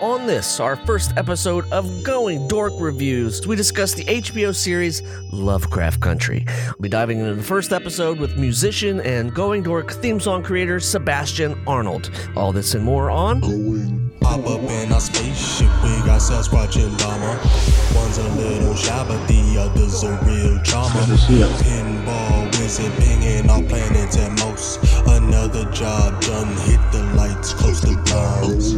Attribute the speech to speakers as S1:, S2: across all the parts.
S1: On this, our first episode of Going Dork Reviews, we discuss the HBO series Lovecraft Country. We'll be diving into the first episode with musician and Going Dork theme song creator Sebastian Arnold. All this and more on
S2: Hop up in our spaceship, we got Sasquatch and Llama. One's a little shy, but the other's a real trauma. Pinball pinging our planets at most. Another job done, hit the lights, close the blinds.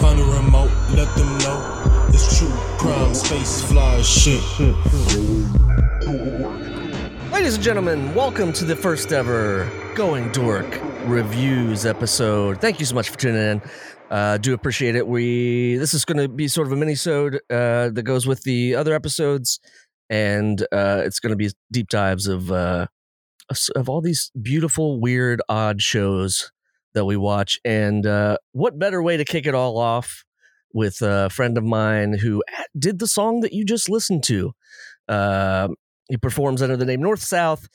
S2: Find a remote, let them know it's true crime, space fly shit.
S1: Ladies and gentlemen, welcome to the first ever Going Dork Reviews episode. Thank you so much for tuning in. Uh, do appreciate it. We this is going to be sort of a mini-sode uh, that goes with the other episodes, and uh, it's going to be deep dives of uh, of all these beautiful, weird, odd shows that we watch. And uh, what better way to kick it all off with a friend of mine who did the song that you just listened to. Uh, he performs under the name North South.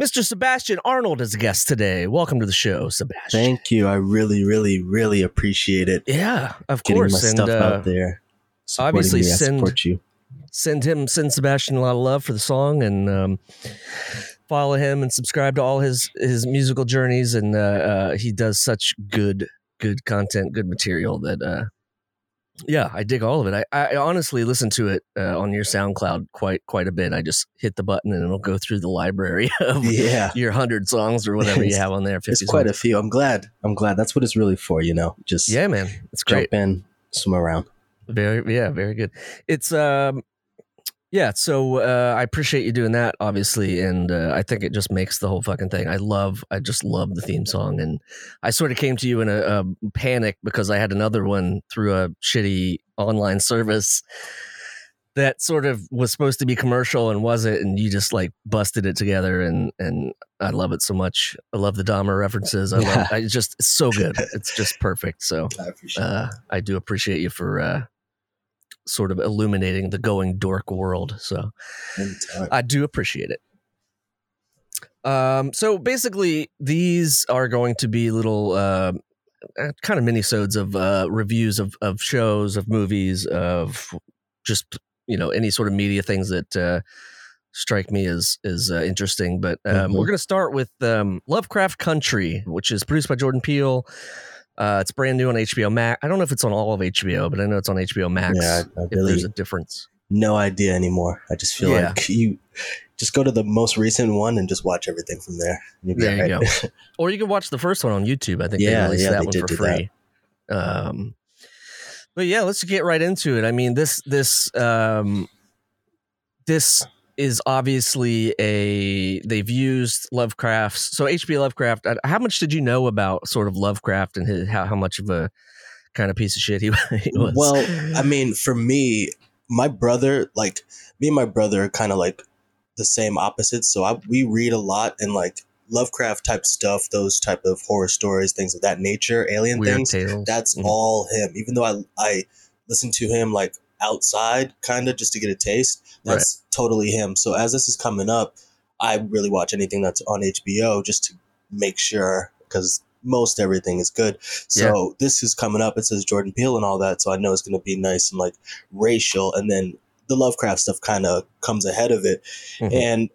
S1: Mr. Sebastian Arnold is a guest today. Welcome to the show, Sebastian.
S3: Thank you. I really, really, really appreciate it.
S1: yeah, of
S3: Getting
S1: course.
S3: my
S1: and
S3: stuff
S1: uh,
S3: out there. Supporting
S1: obviously
S3: me. I
S1: send-
S3: support you.
S1: Send him, send Sebastian a lot of love for the song, and um, follow him and subscribe to all his his musical journeys. And uh, uh, he does such good, good content, good material that. Uh, yeah, I dig all of it. I, I honestly listen to it uh, on your SoundCloud quite quite a bit. I just hit the button and it'll go through the library of
S3: Yeah.
S1: your hundred songs or whatever you have on there. 50
S3: It's quite a few. I'm glad. I'm glad. That's what it's really for, you know. Just
S1: yeah, man. It's great.
S3: jump in, swim around.
S1: Very yeah, very good. It's um yeah, so uh I appreciate you doing that obviously and uh, I think it just makes the whole fucking thing. I love I just love the theme song and I sort of came to you in a, a panic because I had another one through a shitty online service that sort of was supposed to be commercial and wasn't and you just like busted it together and and I love it so much. I love the Dahmer references. I love
S3: Yeah.
S1: I just it's so good. It's just perfect. So
S3: I appreciate
S1: uh, I do appreciate you for uh, sort of illuminating the going dork world. So.
S3: Anytime.
S1: I do appreciate it. Um, so basically, these are going to be little uh, uh, kind of minisodes of uh, reviews of of shows, of movies, of just you know any sort of media things that uh, strike me as as uh, interesting. But um,
S3: Mhm.
S1: we're going to start with um, Lovecraft Country, which is produced by Jordan Peele. Uh, it's brand new on HBO Max. I don't know if it's on all of HBO, but I know it's on HBO Max.
S3: yeah, I, I
S1: if
S3: really
S1: there's a difference.
S3: no idea anymore. I just feel
S1: Yeah.
S3: like you just go to the most recent one and just watch everything from there.
S1: There you go. Or you can watch the first one on YouTube. I think they released
S3: yeah,
S1: that one for free. Um, but yeah, let's get right into it. I mean, this this um, this is obviously a they've used Lovecraft's so H.P. Lovecraft. uh, How much did you know about sort of Lovecraft and his, how how much of a kind of piece of shit he, he was?
S3: Well, I mean, for me, my brother, like me and my brother, are kind of like the same opposites. So I, we read a lot and like Lovecraft type stuff, those type of horror stories, things of that nature, alien
S1: weird
S3: things.
S1: tales.
S3: That's
S1: Mhm.
S3: all him. Even though I I listen to him like outside, kind of just to get a taste. That's totally him. So as this is coming up, I really watch anything that's on HBO just to make sure because most everything is good. So this is coming up. It says Jordan Peele and all that. So I know it's going to be nice and like racial. And then the Lovecraft stuff kind of comes ahead of it.
S1: Mhm.
S3: And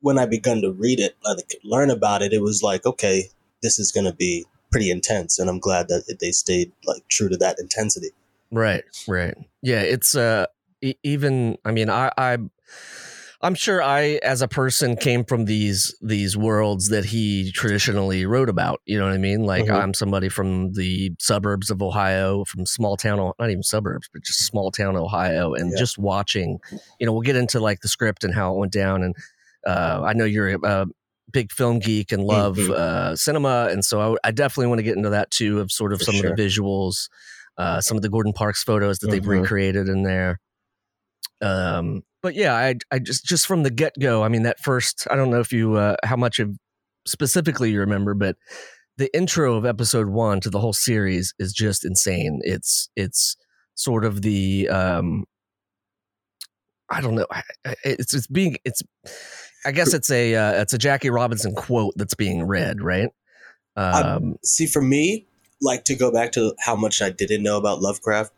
S3: when I begun to read it, like learn about it, it was like, okay, this is going to be pretty intense. And I'm glad that they stayed like true to that intensity.
S1: Right, right. Yeah, it's uh e- even I mean I I I'm sure I as a person came from these these worlds that he traditionally wrote about, you know what I mean? Like
S3: Mhm.
S1: I'm somebody from the suburbs of Ohio, from small town not even suburbs, but just small town Ohio and
S3: Yeah.
S1: just watching, you know, we'll get into like the script and how it went down and uh I know you're a, a big film geek and love
S3: Mhm.
S1: uh cinema and so I definitely want to get into that too of sort of
S3: For
S1: some
S3: sure.
S1: of the visuals uh, some of the Gordon Parks photos that they've
S3: Mhm.
S1: recreated in there. Um, but yeah, I I just just from the get go. I mean, that first I don't know if you uh, how much of specifically you remember, but the intro of episode one to the whole series is just insane. It's it's sort of the um, I don't know. It's it's being it's. I guess it's a uh, it's a Jackie Robinson quote that's being read, right?
S3: I'm-
S1: Um,
S3: See, for me, like to go back to how much I didn't know about Lovecraft,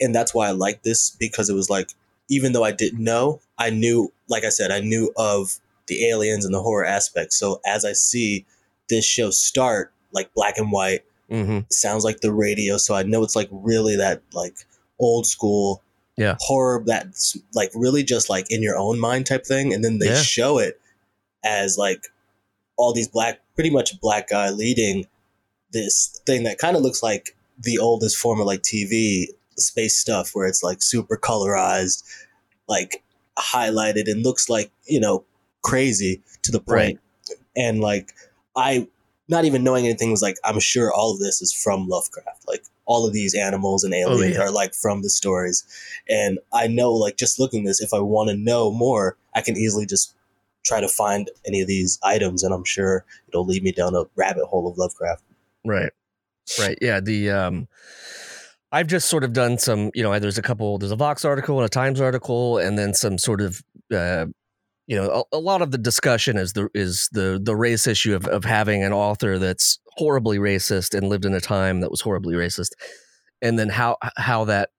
S3: and that's why I like this because it was like even though I didn't know, I knew, like I said, I knew of the aliens and the horror aspect. So as I see this show start, like black and white,
S1: Mm-hmm.
S3: sounds like the radio, so I know it's like really that like old school
S1: Yeah.
S3: horror that's like really just like in your own mind type thing, and then they
S1: Yeah.
S3: show it as like all these black, pretty much black guy leading this thing that kind of looks like the oldest form of like TV space stuff, where it's like super colorized, like highlighted, and looks like you know crazy to the point. And like I, not even knowing anything was like I'm sure all of this is from Lovecraft. Like all of these animals and oh, aliens
S1: yeah.
S3: are like from the stories, and I know like just looking this, if I want to know more, I can easily just try to find any of these items, and I'm sure it'll lead me down a rabbit hole of Lovecraft.
S1: Right. Right. Yeah. The um I've just sort of done some, you know, there's a couple there's a Vox article and a Times article and then some sort of uh you know, a, a lot of the discussion is the is the the race issue of of having an author that's horribly racist and lived in a time that was horribly racist. And then how how that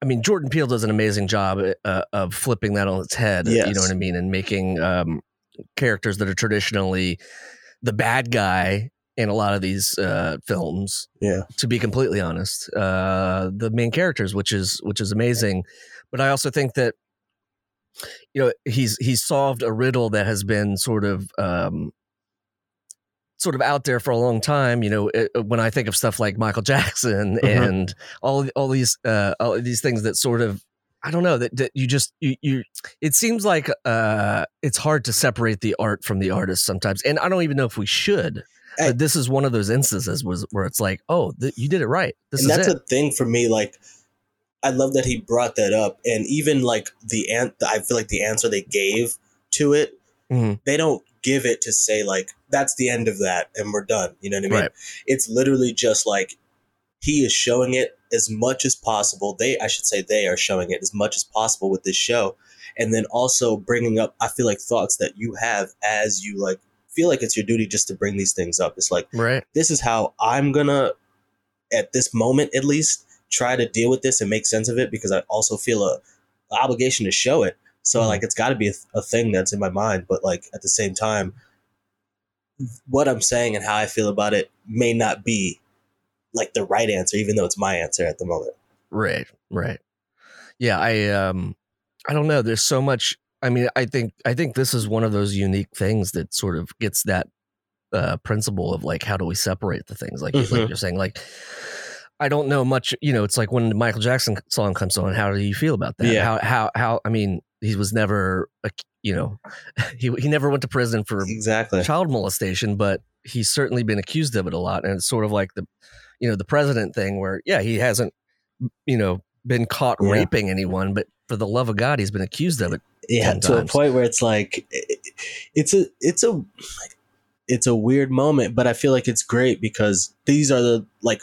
S1: I mean, Jordan Peele does an amazing job uh, of flipping that on its head. You know what I mean, and making um, characters that are traditionally the bad guy in a lot of these uh, films.
S3: Yeah.
S1: To be completely honest, uh, the main characters, which is which is amazing, but I also think that you know he's he's solved a riddle that has been sort of um, sort of out there for a long time. You know, it, when I think of stuff like Michael Jackson
S3: Mhm.
S1: and all all these uh, all these things that sort of I don't know that, that you just you, you it seems like uh it's hard to separate the art from the artist sometimes and I don't even know if we should but this is one of those instances was where it's like oh th- you did it right this
S3: and
S1: is
S3: that's
S1: it
S3: a thing for me. Like, I love that he brought that up, and even like the an- I feel like the answer they gave to it,
S1: Mhm.
S3: they don't give it to say like that's the end of that and we're done. You know what I mean?
S1: Right.
S3: It's literally just like he is showing it as much as possible. They, I should say, they are showing it as much as possible with this show, and then also bringing up. I feel like thoughts that you have as you like feel like it's your duty just to bring these things up. It's like
S1: right
S3: this is how I'm gonna, at this moment at least, try to deal with this and make sense of it because I also feel a, a obligation to show it. So
S1: Mhm.
S3: like it's got to be a, a thing that's in my mind, but like at the same time, what I'm saying and how I feel about it may not be like the right answer, even though it's my answer at the moment.
S1: right right yeah I um I don't know there's so much I mean I think I think this is one of those unique things that sort of gets that uh principle of like how do we separate the things like like
S3: Mhm.
S1: you're saying like I don't know much you know it's like when the Michael Jackson song comes on how do you feel about that
S3: Yeah.
S1: how how how I mean he was never a, you know he he never went to prison for
S3: Exactly.
S1: child molestation, but he's certainly been accused of it a lot. And it's sort of like the, you know, the president thing where, yeah, he hasn't, you know, been caught
S3: Yeah.
S1: raping anyone, but for the love of God, he's been accused of it.
S3: Yeah to a point where it's like it- it's a it's a it's a weird moment but i feel like it's great because these are the like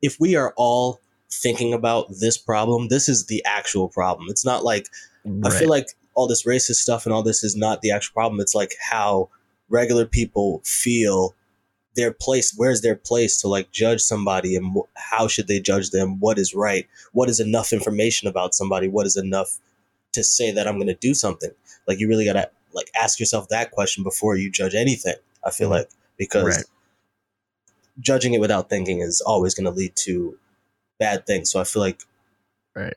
S3: if we are all thinking about this problem this is the actual problem. It's not like i feel like all this racist stuff and all this is not the actual problem. It's like how regular people feel their place where's their place to like judge somebody and wh- how should they judge them? What is right? What is enough information about somebody? What is enough to say that i'm going to do something like you really got to like ask yourself that question before you judge anything i feel
S1: Mhm.
S3: like because
S1: Right.
S3: judging it without thinking is always going to lead to bad things so i feel like
S1: Right.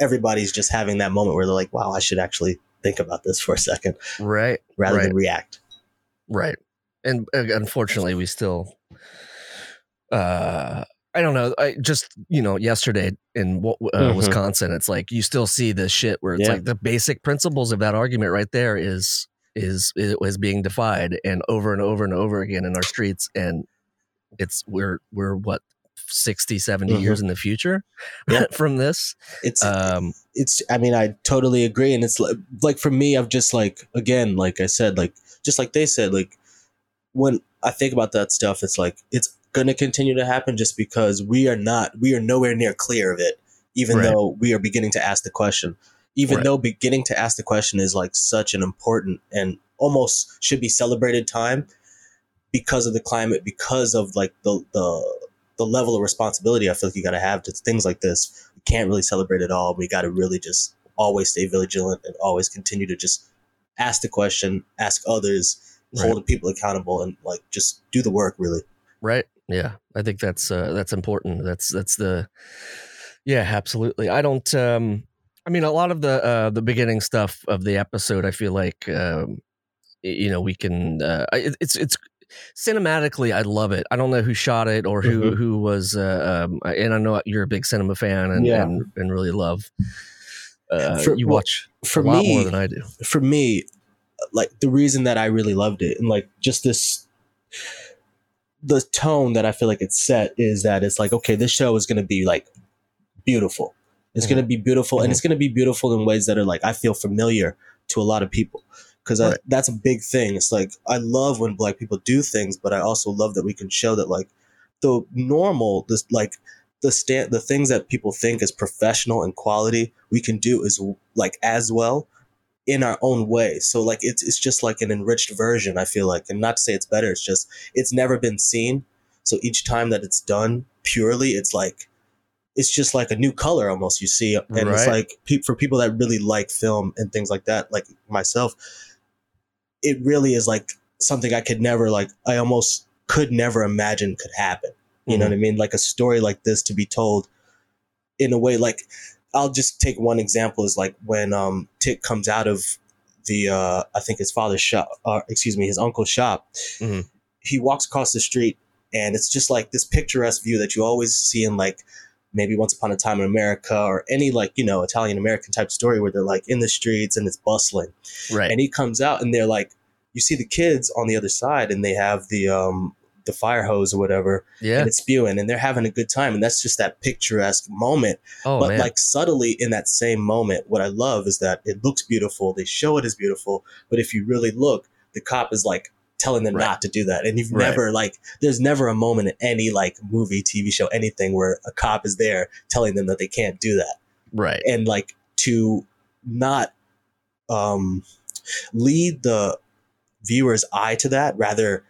S3: everybody's just having that moment where they're like wow i should actually think about this for a second
S1: right,
S3: rather
S1: Right.
S3: than react
S1: right. And uh, unfortunately, we still, uh, I don't know. I just, you know, yesterday in uh,
S3: Mhm.
S1: Wisconsin, it's like you still see this shit where it's
S3: Yeah.
S1: like the basic principles of that argument right there is is it was being defied and over and over and over again in our streets and it's we're we're what 60 70
S3: Mhm.
S1: years in the future
S3: Yeah.
S1: from this
S3: it's
S1: um
S3: it's i mean i totally agree and it's like, like for me i've just like again like i said like just like they said like when i think about that stuff it's like it's gonna continue to happen just because we are not we are nowhere near clear of it even
S1: Right.
S3: though we are beginning to ask the question even
S1: Right.
S3: though beginning to ask the question is like such an important and almost should be celebrated time because of the climate, because of like the the the level of responsibility I feel like you got to have to things like this. We can't really celebrate it all. We got to really just always stay vigilant and always continue to just ask the question, ask others,
S1: Right.
S3: hold people accountable, and like just do the work. Really,
S1: Right. Yeah. I think that's uh, that's important. That's that's the yeah, absolutely. I don't um I mean a lot of the uh the beginning stuff of the episode I feel like um you know we can uh it, it's it's cinematically I love it. I don't know who shot it or who
S3: Mhm.
S1: who was uh, um and I know you're a big cinema fan and
S3: Yeah.
S1: and, and really love uh
S3: For-
S1: you
S3: well,
S1: watch
S3: for
S1: a lot
S3: me,
S1: more than I do.
S3: for me, like the reason that I really loved it and like just this the tone that I feel like it's set is that it's like, okay, this show is gonna be like beautiful. It's
S1: Mhm.
S3: gonna be beautiful
S1: Mhm.
S3: and it's gonna be beautiful in ways that are like I feel familiar to a lot of people. Because
S1: Right.
S3: that's a big thing. It's like I love when black people do things, but I also love that we can show that like the normal, this like the stand, the things that people think is professional and quality, we can do is like as well in our own way. So like it's it's just like an enriched version. I feel like, and not to say it's better. It's just it's never been seen. So each time that it's done purely, it's like it's just like a new color almost. You see, and it's like pe- for people that really like film and things like that, like myself, it really is like something I could never like. I almost could never imagine could happen. You know
S1: Mhm.
S3: what I mean? Like a story like this to be told in a way like I'll just take one example is like when um Tic comes out of the uh I think his father's shop uh, excuse me, his uncle's shop.
S1: Mhm.
S3: He walks across the street and it's just like this picturesque view that you always see in like maybe once upon a time in America or any like, you know, Italian American type story where they're like in the streets and it's bustling
S1: Right.
S3: and he comes out and they're like you see the kids on the other side and they have the um the fire hose or whatever
S1: yeah.
S3: and it's spewing and they're having a good time and that's just that picturesque moment
S1: Oh
S3: but
S1: man.
S3: like subtly in that same moment what i love is that it looks beautiful they show it as beautiful but if you really look the cop is like telling them
S1: Right.
S3: not to do that and you've
S1: Right.
S3: never like there's never a moment in any like movie tv show anything where a cop is there telling them that they can't do that
S1: right.
S3: and like to not um lead the viewer's eye to that rather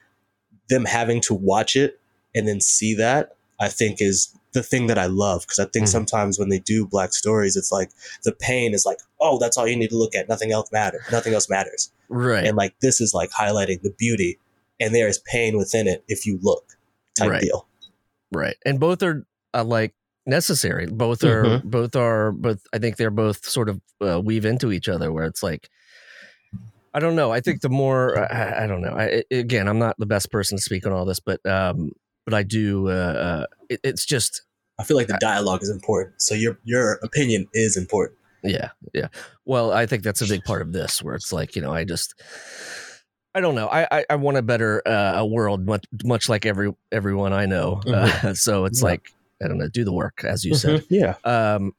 S3: them having to watch it and then see that i think is the thing that i love because i think
S1: Mhm.
S3: sometimes when they do black stories it's like the pain is like oh that's all you need to look at nothing else matters nothing else matters
S1: Right.
S3: and like this is like highlighting the beauty and there is pain within it if you look type
S1: Right.
S3: deal
S1: Right. And both are uh, like necessary. Both are
S3: Mm-hmm.
S1: both are both I think they're both sort of uh, weave into each other where it's like I don't know. I think the more I, I don't know. I, again, I'm not the best person to speak on all this, but um but I do uh, uh it, it's just
S3: i feel like the dialogue is important so your your opinion is important
S1: Yeah, yeah. Well, I think that's a big part of this, where it's like you know, I just, I don't know. I I, I want a better uh, a world, much much like every everyone I know. Uh, so it's
S3: Mm-hmm. Yeah.
S1: like I don't know, do the work as you said.
S3: yeah
S1: Um,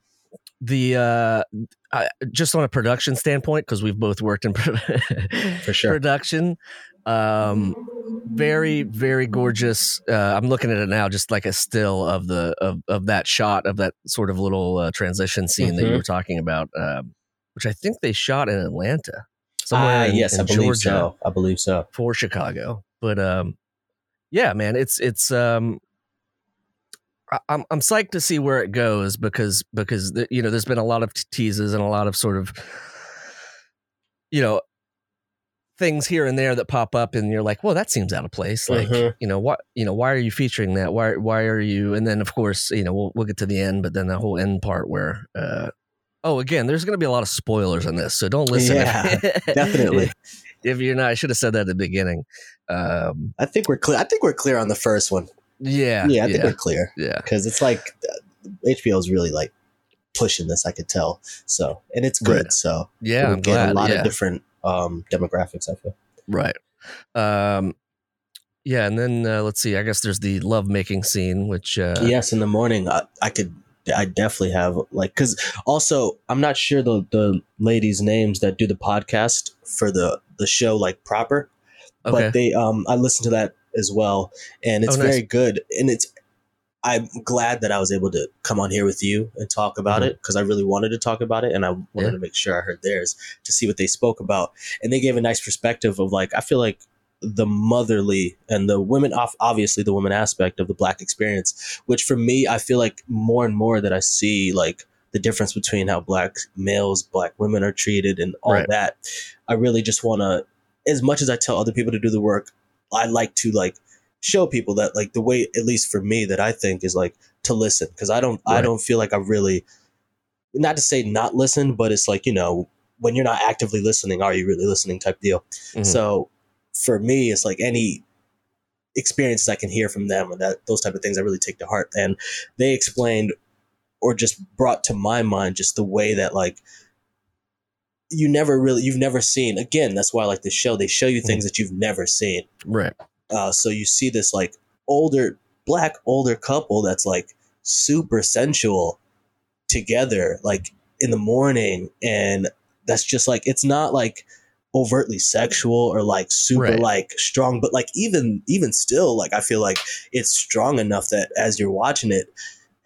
S1: the uh, I, just on a production standpoint, because we've both worked in
S3: For sure.
S1: production. Um, very very gorgeous. Uh, I'm looking at it now, just like a still of the of of that shot of that sort of little uh, transition scene that you
S3: Mhm.
S1: were talking about, um, which I think they shot in Atlanta,
S3: Ah,
S1: somewhere in,
S3: yes
S1: in
S3: i believe
S1: Georgia
S3: so i believe so
S1: for Chicago. But um, yeah, man, it's it's um, I'm I'm psyched to see where it goes because because the, you know there's been a lot of teases and a lot of sort of you know things here and there that pop up and you're like, well, that seems out of place. Like,
S3: Mhm.
S1: you know, what you know, why are you featuring that? Why why are you? And then of course, you know, we'll we'll get to the end, but then the whole end part where. uh Oh, again, there's going to be a lot of spoilers in this, so don't listen.
S3: Yeah, definitely.
S1: if you're not, I should have said that at the beginning. Um,
S3: I think we're clear. I think we're clear on the first one.
S1: Yeah,
S3: Yeah, I
S1: yeah,
S3: think we're clear
S1: yeah.
S3: because it's like uh, HBO is really like pushing this. I could tell. So, and it's good.
S1: Right.
S3: So,
S1: Yeah, I'm
S3: get
S1: glad.
S3: a lot
S1: yeah,
S3: of different um, demographics. I feel.
S1: right. Um, yeah, and then uh, let's see. I guess there's the love making scene, which uh,
S3: yes, in the morning, I, I could. I definitely have like because also I'm not sure the the ladies' names that do the podcast for the the show like proper,
S1: okay,
S3: but they um I listened to that as well, and it's
S1: Oh, nice.
S3: very good. And it's I'm glad that I was able to come on here with you and talk about
S1: Mhm.
S3: it because I really wanted to talk about it, and I wanted
S1: Yeah.
S3: to make sure I heard theirs to see what they spoke about, and they gave a nice perspective of like I feel like the motherly and the women off obviously the women aspect of the black experience which for me i feel like more and more that i see like the difference between how black males black women are treated and all
S1: Right.
S3: that i really just want to as much as i tell other people to do the work i like to like show people that like the way at least for me that i think is like to listen because i don't i don't feel like i really not to say not listen but it's like you know when you're not actively listening are you really listening type deal
S1: Mhm.
S3: so for me, it's like any experiences I can hear from them and that those type of things I really take to heart. And they explained or just brought to my mind just the way that like you never really you've never seen again that's why i like the show they show you things that you've never seen
S1: right.
S3: uh, so you see this like older black older couple that's like super sensual together like in the morning and that's just like it's not like overtly sexual or like super
S1: Right.
S3: like strong but like even even still like i feel like it's strong enough that as you're watching it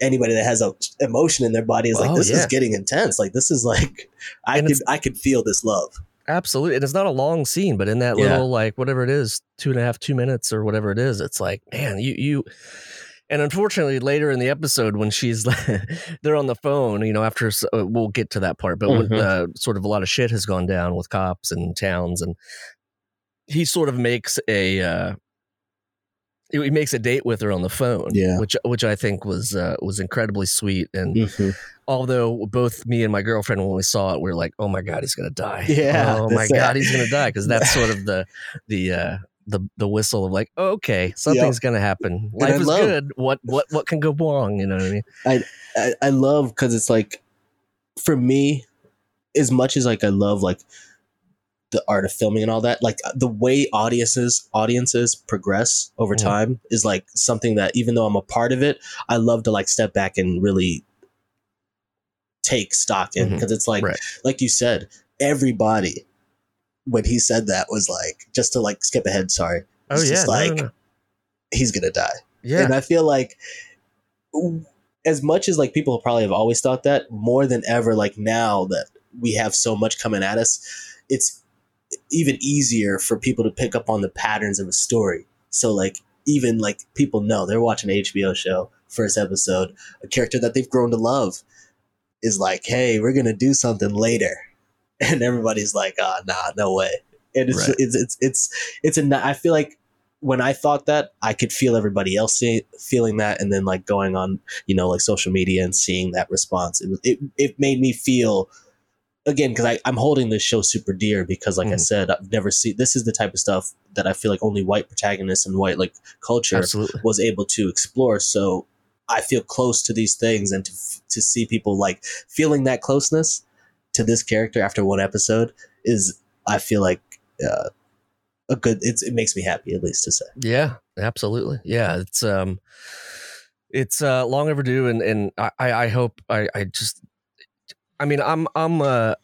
S3: anybody that has a emotion in their body is like
S1: Oh,
S3: this
S1: yeah.
S3: is getting intense like this is like i
S1: And
S3: could i could feel this love
S1: Absolutely. And it's not a long scene, but in that
S3: Yeah.
S1: little, like, whatever it is, two and a half, two minutes or whatever it is, it's like, man, you, you, and unfortunately, later in the episode, when she's, they're on the phone, you know, after, uh, we'll get to that part, but when,
S3: Mhm.
S1: uh, sort of a lot of shit has gone down with cops and towns, and he sort of makes a, uh, he makes a date with her on the phone,
S3: Yeah.
S1: which which I think was uh, was incredibly sweet. And
S3: Mm-hmm.
S1: although both me and my girlfriend, when we saw it, we are like, "Oh my god, he's gonna die!
S3: Yeah,
S1: oh my god, he's gonna die!" Because that's sort of the the uh, the the whistle of like, oh, "Okay, something's gonna happen.
S3: I
S1: Life is
S3: love-
S1: good. What what what can go wrong?" You know what I mean?
S3: I, I love because it's like for me as much as like i love like the art of filming and all that like the way audiences audiences progress over
S1: Mhm.
S3: time is like something that even though i'm a part of it i love to like step back and really take stock in because it's like
S1: Right.
S3: like you said everybody when he said that was like just to like skip ahead sorry
S1: Oh yeah,
S3: just
S1: no, no,
S3: like
S1: no.
S3: he's gonna die
S1: yeah,
S3: and I feel like as much as like people probably have always thought that, more than ever, like now that we have so much coming at us, it's even easier for people to pick up on the patterns of a story. So like even like people know they're watching an HBO show, first episode, a character that they've grown to love is like, hey, we're gonna do something later. And everybody's like, ah, nah, no way. And it's
S1: Right.
S3: it's it's it's it's a I feel like when I thought that, I could feel everybody else see, feeling that, and then like going on, you know, like social media and seeing that response. It it it made me feel again because I'm holding this show super dear because, like I
S1: Mhm.
S3: said, I've never seen this is the type of stuff that I feel like only white protagonists and white like culture
S1: absolutely.
S3: was able to explore. So I feel close to these things, and to to see people like feeling that closeness to this character after one episode is, I feel like. Uh, a good it's it makes me happy at least to say
S1: Yeah, absolutely. Yeah, it's um, it's uh long overdue, and and I I I hope I I just, I mean I'm I'm uh.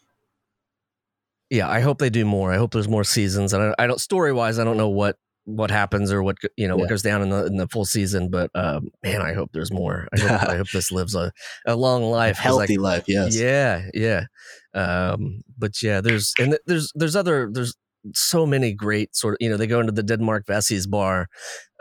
S1: Yeah, I hope they do more. I hope there's more seasons. And I, I don't story wise, I don't know what what happens or what you know what goes down in the in the full season. But um, man, I hope there's more. I hope, I hope this lives a, a long life. I
S3: healthy life yes
S1: yeah, yeah. Um, but yeah, there's and there's there's other there's so many great sort of you know they go into the Denmark Vesey's bar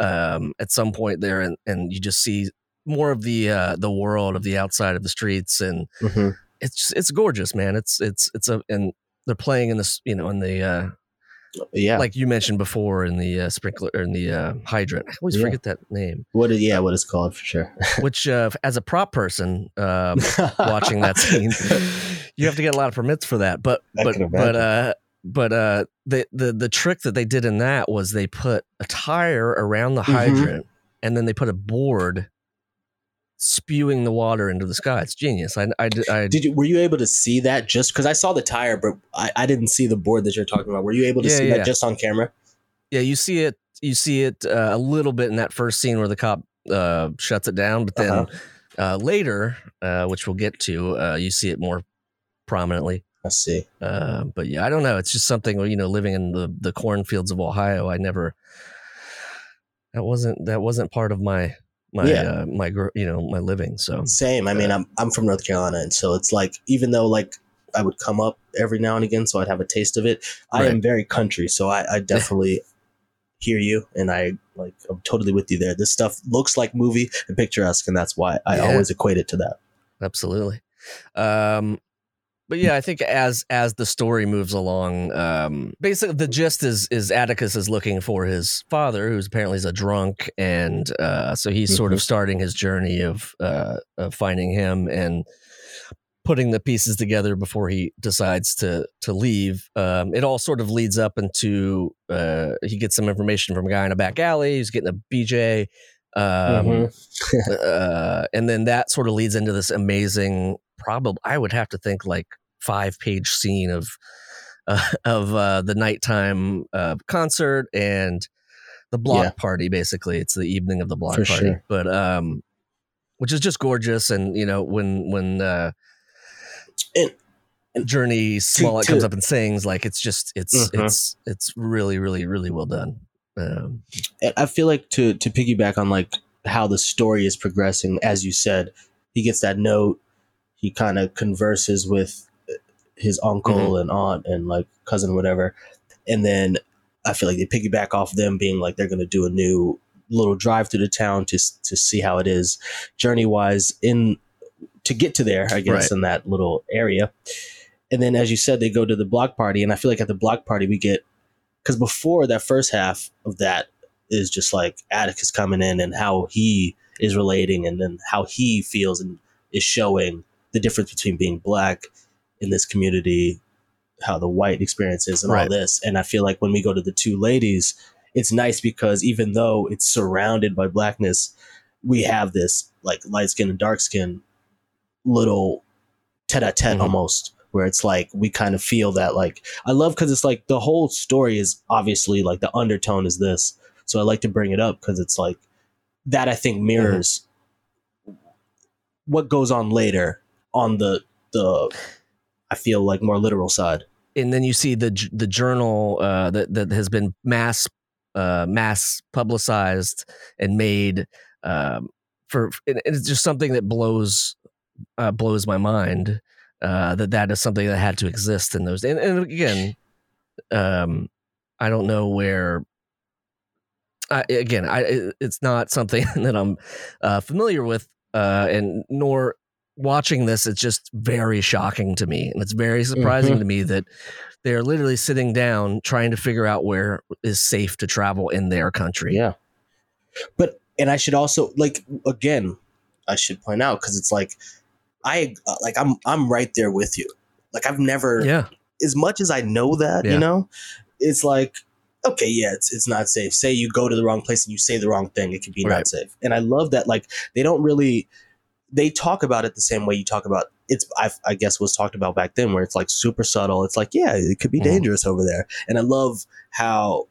S1: um, at some point there and and you just see more of the uh, the world of the outside of the streets and
S3: Mhm.
S1: It's it's gorgeous, man. It's it's it's a and they're playing in this you know in the uh,
S3: yeah
S1: like you mentioned before in the uh, sprinkler or in the uh, hydrant. I always
S3: Yeah.
S1: forget that name.
S3: what is, yeah what it's called for sure
S1: Which uh, as a prop person. Um, watching that scene. you have to get a lot of permits for that. But
S3: I
S1: but but uh but uh the the the trick that they did in that was they put a tire around the
S3: Mhm.
S1: hydrant and then they put a board spewing the water into the sky. It's genius. I I, I
S3: did you were you able to see that just because i saw the tire but I, I didn't see the board that you're talking about were you able to
S1: Yeah,
S3: see
S1: yeah.
S3: that just on camera
S1: yeah, you see it you see it uh, a little bit in that first scene where the cop uh shuts it down, but then
S3: Uh-huh.
S1: uh later, uh which we'll get to, uh you see it more prominently.
S3: i see
S1: Uh, but yeah, I don't know. It's just something you know, living in the the cornfields of Ohio, I never that wasn't that wasn't part of my my
S3: Yeah.
S1: uh, my you know my living. So
S3: same i mean i'm i'm from north carolina and so it's like even though like i would come up every now and again so i'd have a taste of it i
S1: Right.
S3: am very country so i i definitely hear you, and I like I'm totally with you there. This stuff looks like movie and picturesque, and that's why I
S1: Yeah.
S3: always equate it to that.
S1: absolutely um but yeah i think as as the story moves along um basically the gist is is atticus is looking for his father who's apparently is a drunk and uh so he's sort of starting his journey of uh of finding him and putting the pieces together before he decides to to leave um it all sort of leads up into uh he gets some information from a guy in a back alley he's getting a bj um
S3: Mhm.
S1: uh, and then that sort of leads into this amazing, probably I would have to think like five page scene of uh, of uh, the nighttime uh, concert and the block
S3: Yeah.
S1: party. Basically, it's the evening of the block
S3: For
S1: party,
S3: sure.
S1: but um, which is just gorgeous. And you know when when uh,
S3: And- and
S1: Jurnee Smollett comes up and sings, like it's just it's
S3: Mhm.
S1: it's it's really really really well done. Um,
S3: And I feel like to to piggyback on like how the story is progressing, as you said, he gets that note. He kind of converses with his uncle mm-hmm. and aunt and like cousin, whatever, and then I feel like they piggyback off them being like they're going to do a new little drive through the town to to see how it is journey wise in to get to there. I guess
S1: Right.
S3: in that little area, and then as you said, they go to the block party, and I feel like at the block party we get because before that first half of that is just like Atticus coming in and how he is relating and then how he feels and is showing the difference between being black in this community, how the white experience is and all this. And I feel like when we go to the two ladies, it's nice because even though it's surrounded by blackness, we have this like light skin and dark skin little tete a tete almost where it's like we kind of feel that like I love because it's like the whole story is obviously like the undertone is this. So I like to bring it up because it's like that I think mm-hmm. mirrors what goes on later on the the I feel like more literal side.
S1: and then you see the the journal uh, that that has been mass uh, mass publicized and made um, for it's just something that blows uh, blows my mind uh, that that is something that had to exist in those and, and again um, I don't know where I, again I it's not something that I'm uh, familiar with uh, and nor watching this it's just very shocking to me and it's very surprising to me that they're literally sitting down trying to figure out where is safe to travel in their country
S3: Yeah. But and I should also like again, I should point out because it's like I uh, like I'm I'm right there with you. Like I've never
S1: yeah
S3: as much as I know that,
S1: Yeah.
S3: you know, it's like okay, yeah, it's it's not safe. Say you go to the wrong place and you say the wrong thing, it can be
S1: Right.
S3: not safe. And I love that like they don't really they talk about it the same way you talk about it's I, I guess was talked about back then where it's like super subtle. It's like yeah, it could be
S1: Mhm.
S3: dangerous over there. And I love how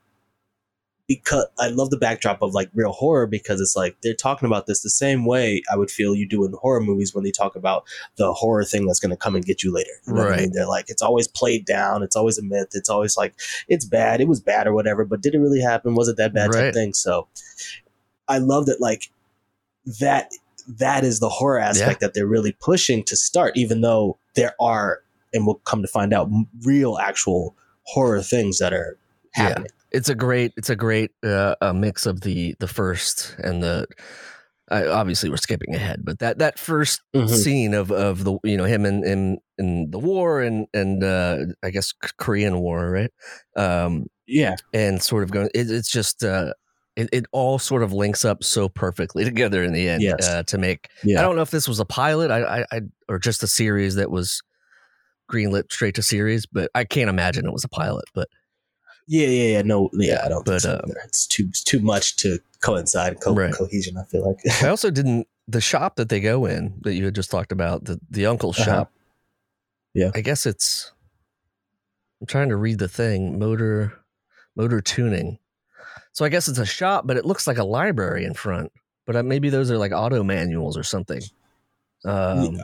S3: because I love the backdrop of like real horror because it's like they're talking about this the same way I would feel you do in horror movies when they talk about the horror thing that's going to come and get you later. You know what I
S1: Right.
S3: mean? They're like, it's always played down. It's always a myth. It's always like, it's bad. It was bad or whatever, but did it really happen? Was it that bad
S1: Right.
S3: type thing? So I love that, like, that that is the horror aspect that they're really pushing to start, even though there are, and we'll come to find out, m- real actual horror things that are
S1: Yeah.
S3: happening.
S1: it's a great it's a great uh, a mix of the the first and the I, obviously we're skipping ahead but that that 1st
S3: Mhm.
S1: scene of of the you know him in in, in the war and and uh i guess korean war right um
S3: Yeah.
S1: and sort of going it, it's just uh it, it all sort of links up so perfectly together in the end
S3: Yes.
S1: uh, to make
S3: Yeah.
S1: I don't know if this was a pilot, I, I, I, or just a series that was greenlit straight to series, but I can't imagine it was a pilot. But
S3: Yeah, yeah, yeah. No, yeah, I don't
S1: but,
S3: think so
S1: um.
S3: It's too it's too much to coincide, co-
S1: Right.
S3: cohesion. I feel like.
S1: I also didn't the shop that they go in that you had just talked about the the uncle's
S3: Uh-huh.
S1: shop.
S3: Yeah.
S1: I guess it's. I'm trying to read the thing motor motor tuning. So I guess it's a shop, but it looks like a library in front. But uh, maybe those are like auto manuals or something. Um,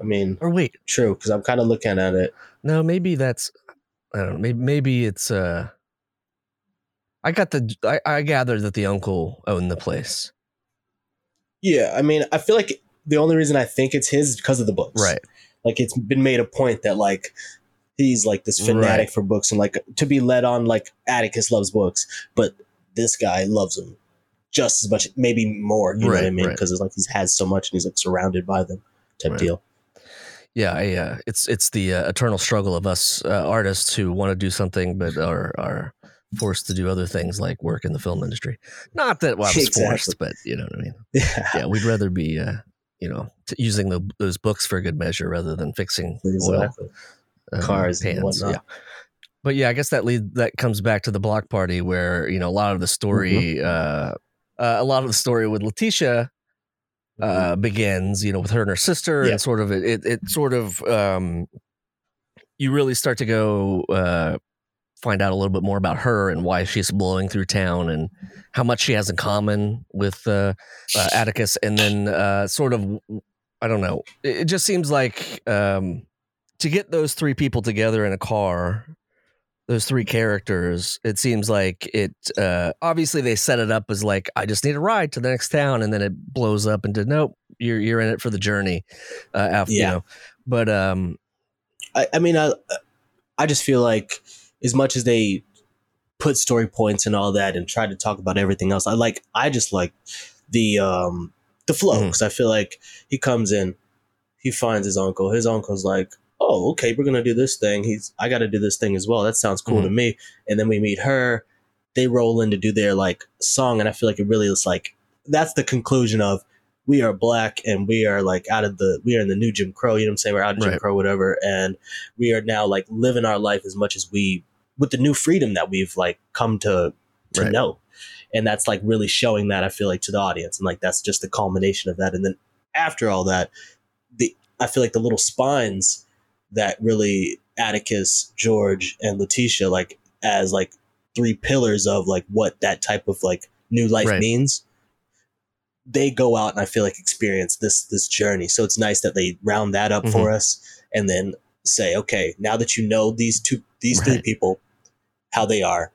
S3: I mean,
S1: Or wait,
S3: true because I'm kind of looking at it.
S1: No, maybe that's I don't know. Maybe maybe it's uh I got the I, I gathered that the uncle owned the place.
S3: Yeah, I mean, I feel like the only reason I think it's his is because of the books.
S1: Right.
S3: Like it's been made a point that like he's like this fanatic
S1: Right.
S3: for books and like to be led on like Atticus loves books, but this guy loves them just as much, maybe more. You know what I
S1: Right,
S3: mean?
S1: right.
S3: Because it's like he's has so much and he's like surrounded by them type
S1: Right.
S3: deal.
S1: Yeah, I, uh, it's it's the uh, eternal struggle of us uh, artists who want to do something but are are forced to do other things like work in the film industry. Not that well, I was
S3: Exactly.
S1: forced, but you know what I mean.
S3: Yeah,
S1: Yeah, we'd rather be uh, you know t- using the, those books for a good measure rather than fixing oil
S3: exactly.
S1: Um,
S3: Cars and
S1: pans.
S3: whatnot.
S1: Yeah. But yeah, I guess that lead that comes back to the block party where you know a lot of the story, uh, uh, a lot of the story with Letitia uh, begins, you know, with her and her sister,
S3: Yeah.
S1: and sort of it, it, it sort of um, you really start to go uh, find out a little bit more about her and why she's blowing through town and how much she has in common with uh, uh, Atticus, and then uh, sort of I don't know, it, it just seems like um, to get those three people together in a car. Those three characters, it seems like it. Uh, obviously, they set it up as like I just need a ride to the next town, and then it blows up into nope, you're you're in it for the journey. Uh, after you
S3: Yeah.
S1: know, but um,
S3: I, I mean, I, I just feel like as much as they put story points and all that and try to talk about everything else, I like, I just like the, um, the flow.
S1: Mhm.
S3: Cause I feel like he comes in, he finds his uncle, his uncle's like, Oh, okay, we're to do this thing. He's, I got to do this thing as well. That sounds cool to mm-hmm. me. And then we meet her, they roll in to do their like song. And I feel like it really is like, that's the conclusion of, we are black and we are like out of the we are in the new Jim Crow, you know what I'm saying? We're out of Jim
S1: Right.
S3: Crow, whatever, and we are now like living our life as much as we with the new freedom that we've like come to to
S1: Right.
S3: know. And that's like really showing that I feel like to the audience. And like that's just the culmination of that. And then after all that, the I feel like the little spines that really Atticus, George, and Letitia like as like three pillars of like what that type of like new life
S1: Right.
S3: means they go out and I feel like experience this this journey. So it's nice that they round that up for us and then say, okay, now that you know these two these three people, how they are,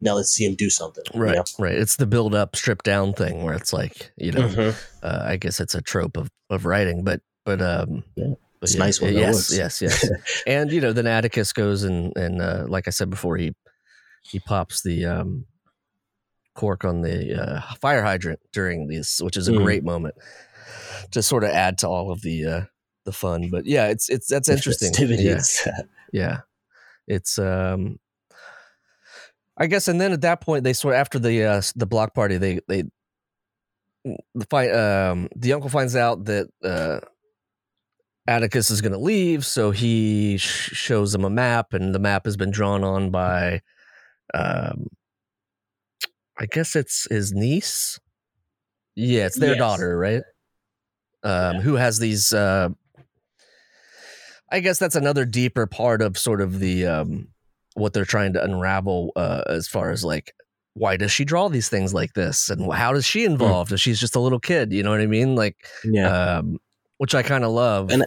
S3: now let's see them do something. you
S1: right,
S3: know?
S1: right. It's the build up, strip down thing where it's like you know,
S3: Mhm.
S1: uh, I guess it's a trope of of writing, but but um,
S3: Yeah. It's nice when
S1: yes,
S3: works.
S1: yes, yes. and you know, then Atticus goes and and uh, like I said before, he he pops the um cork on the uh, fire hydrant during this, which is a
S3: Mhm.
S1: great moment to sort of add to all of the uh the fun. But yeah, it's it's that's interesting. Yeah, yeah, it's um. I guess, and then at that point, they sort of after the uh, the block party, they they the fight. Um, the uncle finds out that uh, Atticus is going to leave, so he sh- shows him a map, and the map has been drawn on by, um, I guess it's his niece. Yeah, it's their
S3: Yes.
S1: daughter, right? Um,
S3: Yeah.
S1: Who has these? Uh, I guess that's another deeper part of sort of the um, what they're trying to unravel uh, as far as like why does she draw these things like this and how does she involved if she's just a little kid you know what i mean like
S3: yeah.
S1: um, which I kind of love.
S3: And-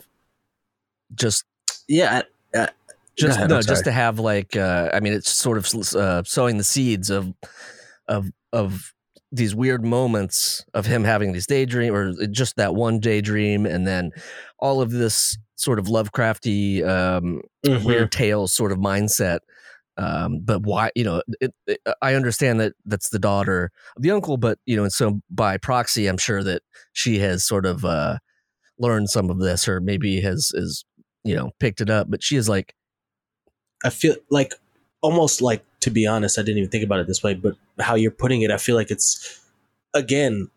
S1: just,
S3: yeah. I-
S1: just
S3: ahead,
S1: no, just to have like, uh, I mean, it's sort of uh, sowing the seeds of, of, of these weird moments of him having these daydream or just that one daydream, and then all of this sort of Lovecrafty um,
S3: Mhm.
S1: weird tales sort of mindset. Um, but why, you know, it, it, I understand that that's the daughter of the uncle, but you know, and so by proxy, I'm sure that she has sort of uh, learned some of this, or maybe has is you know picked it up. But she is like,
S3: I feel like almost like to be honest, I didn't even think about it this way, but how you're putting it, I feel like it's again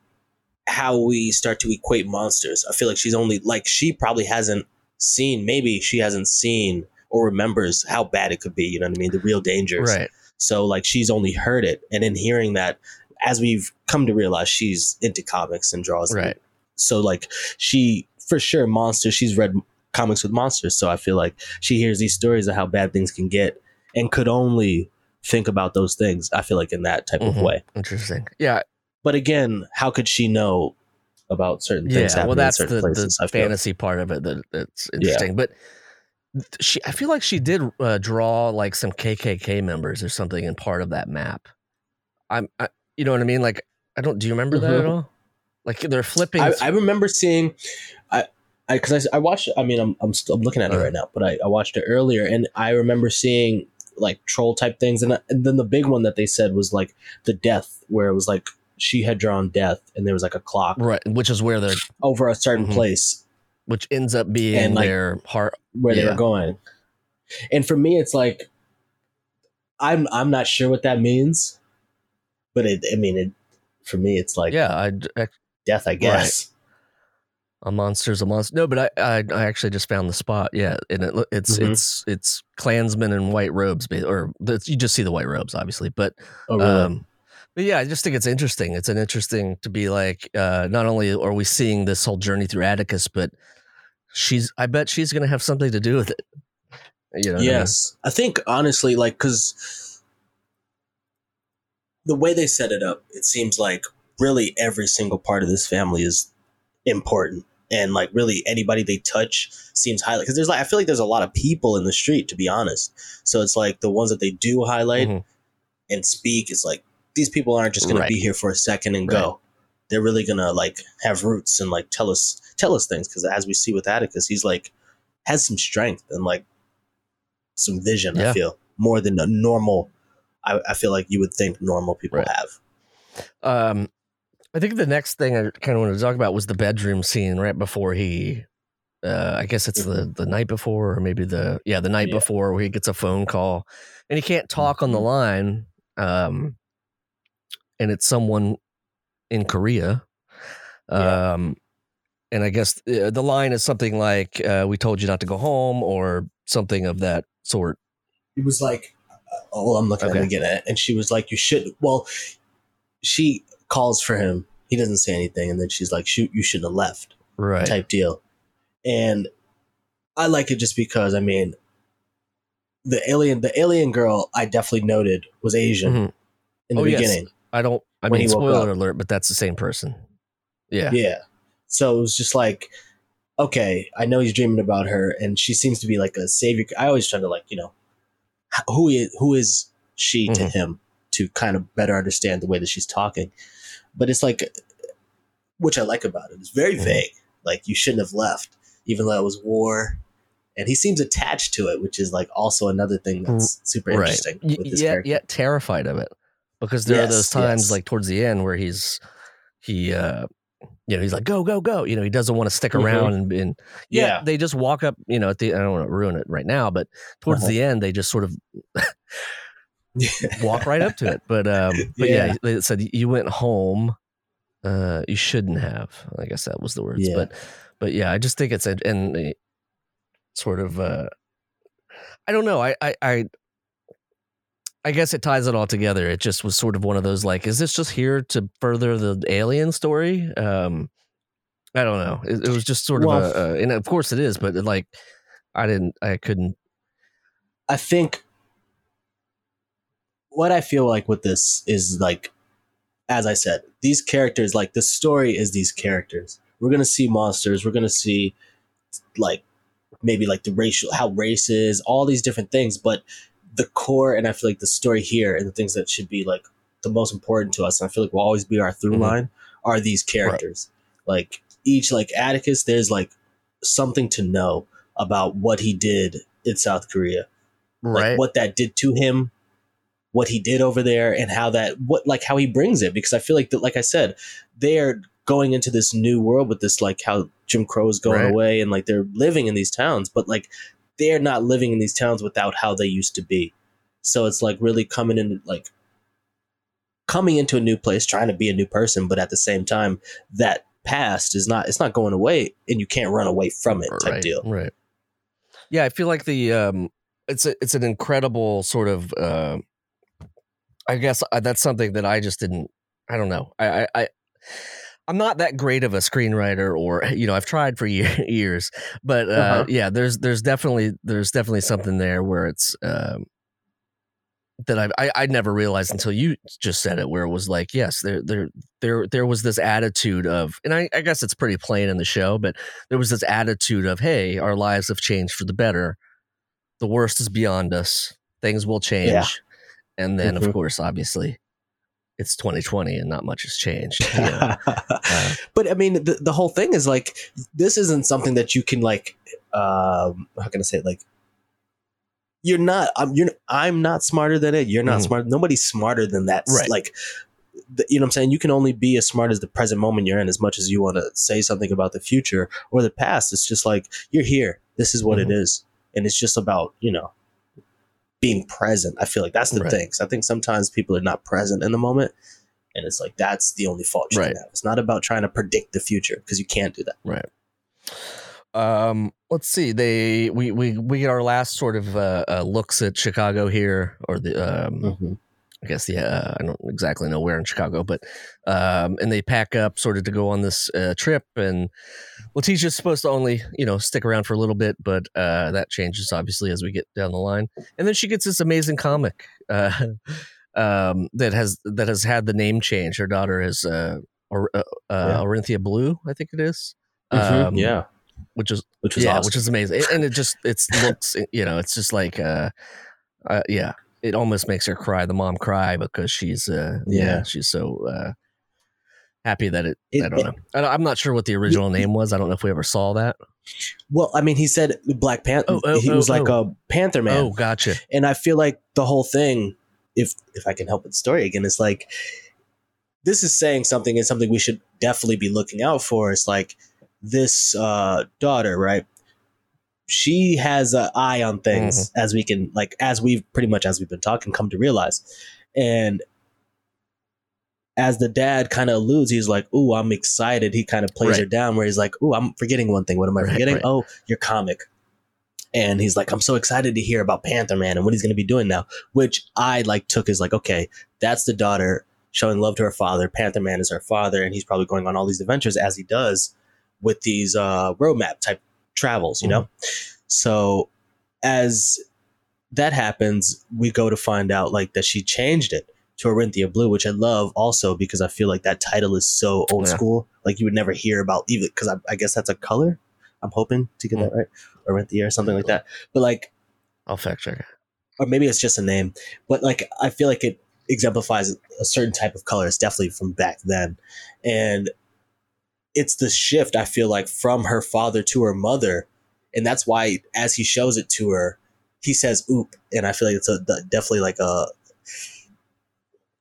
S3: how we start to equate monsters. I feel like she's only like she probably hasn't seen, maybe she hasn't seen or remembers how bad it could be. You know what I mean? The real dangers.
S1: right,
S3: So like she's only heard it, and in hearing that, as we've come to realize, she's into comics and draws.
S1: right,
S3: So like she for sure monsters. She's read comics with monsters, so I feel like she hears these stories of how bad things can get, and could only think about those things. I feel like in that type of
S1: Mhm.
S3: way.
S1: interesting. Yeah,
S3: But again, how could she know about certain things
S1: yeah.
S3: happening
S1: Well, that's
S3: in certain
S1: the,
S3: places?
S1: the fantasy part of it that that's interesting. But she, I feel like she did uh, draw like some KKK members or something in part of that map. I'm, I, you know what I mean? Like, I don't. Do you remember that at
S3: Mhm.
S1: all? Like they're flipping.
S3: I, I remember seeing, I because I, I, watched. I mean, I'm I'm, still, I'm looking at it right now, but I, I watched it earlier, and I remember seeing like troll type things, and, and then the big one that they said was like the death, where it was like she had drawn death, and there was like a clock,
S1: right, which is where they're
S3: over a certain mm-hmm. place,
S1: which ends up being and, like, their heart
S3: where yeah. they were going. And for me, it's like I'm I'm not sure what that means, but it I mean it for me it's like
S1: yeah I, I
S3: death I guess.
S1: Right. A monster's a monster. No, but I, I, I actually just found the spot. Yeah, and it, it's mm-hmm. it's it's Klansmen in white robes, or you just see the white robes, obviously. But
S3: oh, really? um,
S1: but yeah, I just think it's interesting. It's an interesting to be like. Uh, not only are we seeing this whole journey through Atticus, but she's. I bet she's going to have something to do with it.
S3: You know. Yes, I, mean? I think honestly, like, because the way they set it up, it seems like really every single part of this family is important and like really anybody they touch seems highlight because there's like I feel like there's a lot of people in the street to be honest. So it's like the ones that they do highlight mm-hmm. and speak is like these people aren't just gonna be here for a second and right. go. They're really gonna like have roots and like tell us tell us things because as we see with Atticus, he's like has some strength and like some vision. Yeah. I feel more than a normal. I, I feel like you would think normal people right. have.
S1: Um, I think the next thing I kind of wanted to talk about was the bedroom scene right before he. Uh, I guess it's the mm-hmm. the night before, or maybe the yeah the night yeah. before where he gets a phone call and he can't talk on the mm-hmm. line, um, and it's someone in Korea. Yeah. Um, and I guess uh, the line is something like uh, "We told you not to go home" or something of that sort.
S3: It was like, oh, I'm looking okay. at it and she was like, "You should." Well, she calls for him. He doesn't say anything, and then she's like, "Shoot, you shouldn't have left."
S1: Right.
S3: Type deal. And I like it just because I mean, the alien, the alien girl, I definitely noted was Asian mm-hmm. in the oh, beginning. Yes.
S1: I don't. I mean, spoiler alert, but that's the same person. Yeah.
S3: Yeah. So it was just like, okay, I know he's dreaming about her, and she seems to be like a savior. I always try to like, you know, who is who is she mm-hmm. to him to kind of better understand the way that she's talking but it's like which I like about it. It's very mm-hmm. vague. Like you shouldn't have left, even though it was war. And he seems attached to it, which is like also another thing that's super right. interesting.
S1: yet, yet terrified of it, because there yes, are those times, yes. like towards the end, where he's he, uh you know, he's like, go, go, go. You know, he doesn't want to stick mm-hmm. around and, and yeah, yeah, they just walk up. You know, at the I don't want to ruin it right now, but towards uh-huh. the end, they just sort of walk right up to it. But um, but yeah, yeah it said you went home. Uh, you shouldn't have. I guess that was the words. Yeah. But but yeah, I just think it's a and a sort of uh, I don't know. I I. I I guess it ties it all together. It just was sort of one of those like, is this just here to further the alien story? Um, I don't know. It, it was just sort well, of a, a, and of course it is, but like, I didn't, I couldn't.
S3: I think what I feel like with this is like, as I said, these characters, like the story is these characters. We're gonna see monsters. We're gonna see like maybe like the racial, how race is, all these different things. But the core, and I feel like the story here and the things that should be like the most important to us, and I feel like will always be our through mm-hmm. line, are these characters. Right. Like each, like Atticus, there's like something to know about what he did in South Korea,
S1: right?
S3: Like what that did to him, what he did over there and how that what like how he brings it. Because I feel like that like I said they are going into this new world with this like how Jim Crow is going right. away and like they're living in these towns but like they're not living in these towns without how they used to be. So it's like really coming in like coming into a new place trying to be a new person but at the same time that past is not it's not going away and you can't run away from it type
S1: right,
S3: deal.
S1: right. Yeah i feel like the um it's a, it's an incredible sort of uh, I guess uh, that's something that I just didn't. I don't know. I, I, I I'm not that great of a screenwriter, or you know, I've tried for years, but uh, uh-huh. yeah, there's there's definitely there's definitely something there where it's um, that I, I I never realized until you just said it, where it was like, yes, there there there there was this attitude of, and I, I guess it's pretty plain in the show, but there was this attitude of, hey, our lives have changed for the better. The worst is beyond us. Things will change. Yeah and then, mm-hmm. of course, obviously, it's 2020 and not much has changed. You know?
S3: uh, but I mean, the, the whole thing is like this isn't something that you can like. Um, how can I say it? Like, you're not. I'm. You're. I'm not smarter than it. You're not
S1: Mhm.
S3: smart. Nobody's smarter than that.
S1: Right.
S3: Like, the, you know what I'm saying? You can only be as smart as the present moment you're in, as much as you want to say something about the future or the past. It's just like you're here. This is what it
S1: Mhm.
S3: is, and it's just about you know being present. I feel like that's the
S1: Right.
S3: thing. 'Cause I think sometimes people are not present in the moment, and it's like that's the only fault you
S1: Right.
S3: can have. It's not about trying to predict the future because you can't do that. Right.
S1: Um, let's see. They we we we get our last sort of uh, uh looks at Chicago here, or the um, I guess yeah, uh, I don't exactly know where in Chicago, but um, and they pack up sort of to go on this uh, trip, and Letitia's supposed to only you know stick around for a little bit, but uh, that changes obviously as we get down the line, and then she gets this amazing comic uh, um, that has that has had the name change. Her daughter is uh, or, uh, uh,
S3: Yeah.
S1: Orinthia Blue, I think it is.
S3: Mhm.
S1: Um,
S3: yeah,
S1: which is
S3: which was
S1: yeah,
S3: awesome.
S1: which is amazing, and it just it's looks you know it's just like uh, uh yeah, it almost makes her cry. The mom cry because she's uh yeah,
S3: Yeah.
S1: she's so uh happy that it.
S3: It-
S1: I don't know. I don't, I'm not sure what the original name was. I don't know if we ever saw that.
S3: well, I mean, he said Black Panther.
S1: Oh, oh,
S3: he
S1: oh,
S3: was like
S1: oh.
S3: a Panther man.
S1: Oh, gotcha.
S3: and I feel like the whole thing, if if I can help with the story again, is like this is saying something and something we should definitely be looking out for. It's like this uh, daughter, right? She has an eye on things as we can, like, as we've pretty much as we've been talking, come to realize, and as the dad kind of alludes, he's like, "Ooh, I'm excited." He kind of plays
S1: Right.
S3: her down, where he's like, "Ooh, I'm forgetting one thing. What am I
S1: Right,
S3: forgetting?
S1: right.
S3: Oh, your comic." And he's like, "I'm so excited to hear about Panther Man and what he's going to be doing now." Which I like took as like, okay, that's the daughter showing love to her father. Panther Man is her father, and he's probably going on all these adventures as he does with these uh, roadmap type travels, you mm-hmm. know. So as that happens, we go to find out like that she changed it to Orinthia Blue, which I love also because I feel like that title is so old
S1: Yeah.
S3: school. Like you would never hear about even because I, I guess that's a color. I'm hoping to get that mm. right, Orinthia or something like that. But like,
S1: I'll fact check. it.
S3: or maybe it's just a name. But like, I feel like it exemplifies a certain type of color. It's definitely from back then, and it's the shift I feel like from her father to her mother, and that's why as he shows it to her, he says "oop," and I feel like it's a definitely like a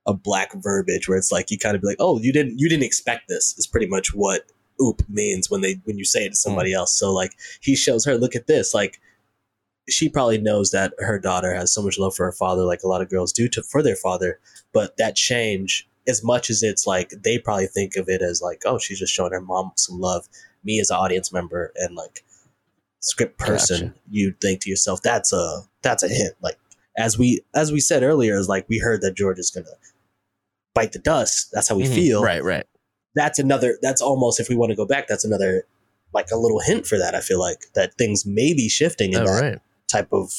S3: a black verbiage where it's like you kind of be like, "Oh, you didn't you didn't expect this." Is pretty much what "oop" means when they when you say it to somebody mm. else. So like he shows her, "Look at this," like she probably knows that her daughter has so much love for her father, like a lot of girls do to for their father. But that change, as much as it's like they probably think of it as like, oh, she's just showing her mom some love. Me as an audience member and like script person,
S1: Gotcha.
S3: you'd think to yourself, that's a that's a hint. Like as we as we said earlier, is like we heard that George is gonna bite the dust. That's how we
S1: Mhm.
S3: feel.
S1: Right, right.
S3: That's another. That's almost if we want to go back. That's another like a little hint for that. I feel like that things may be shifting in
S1: Oh,
S3: that
S1: right.
S3: type of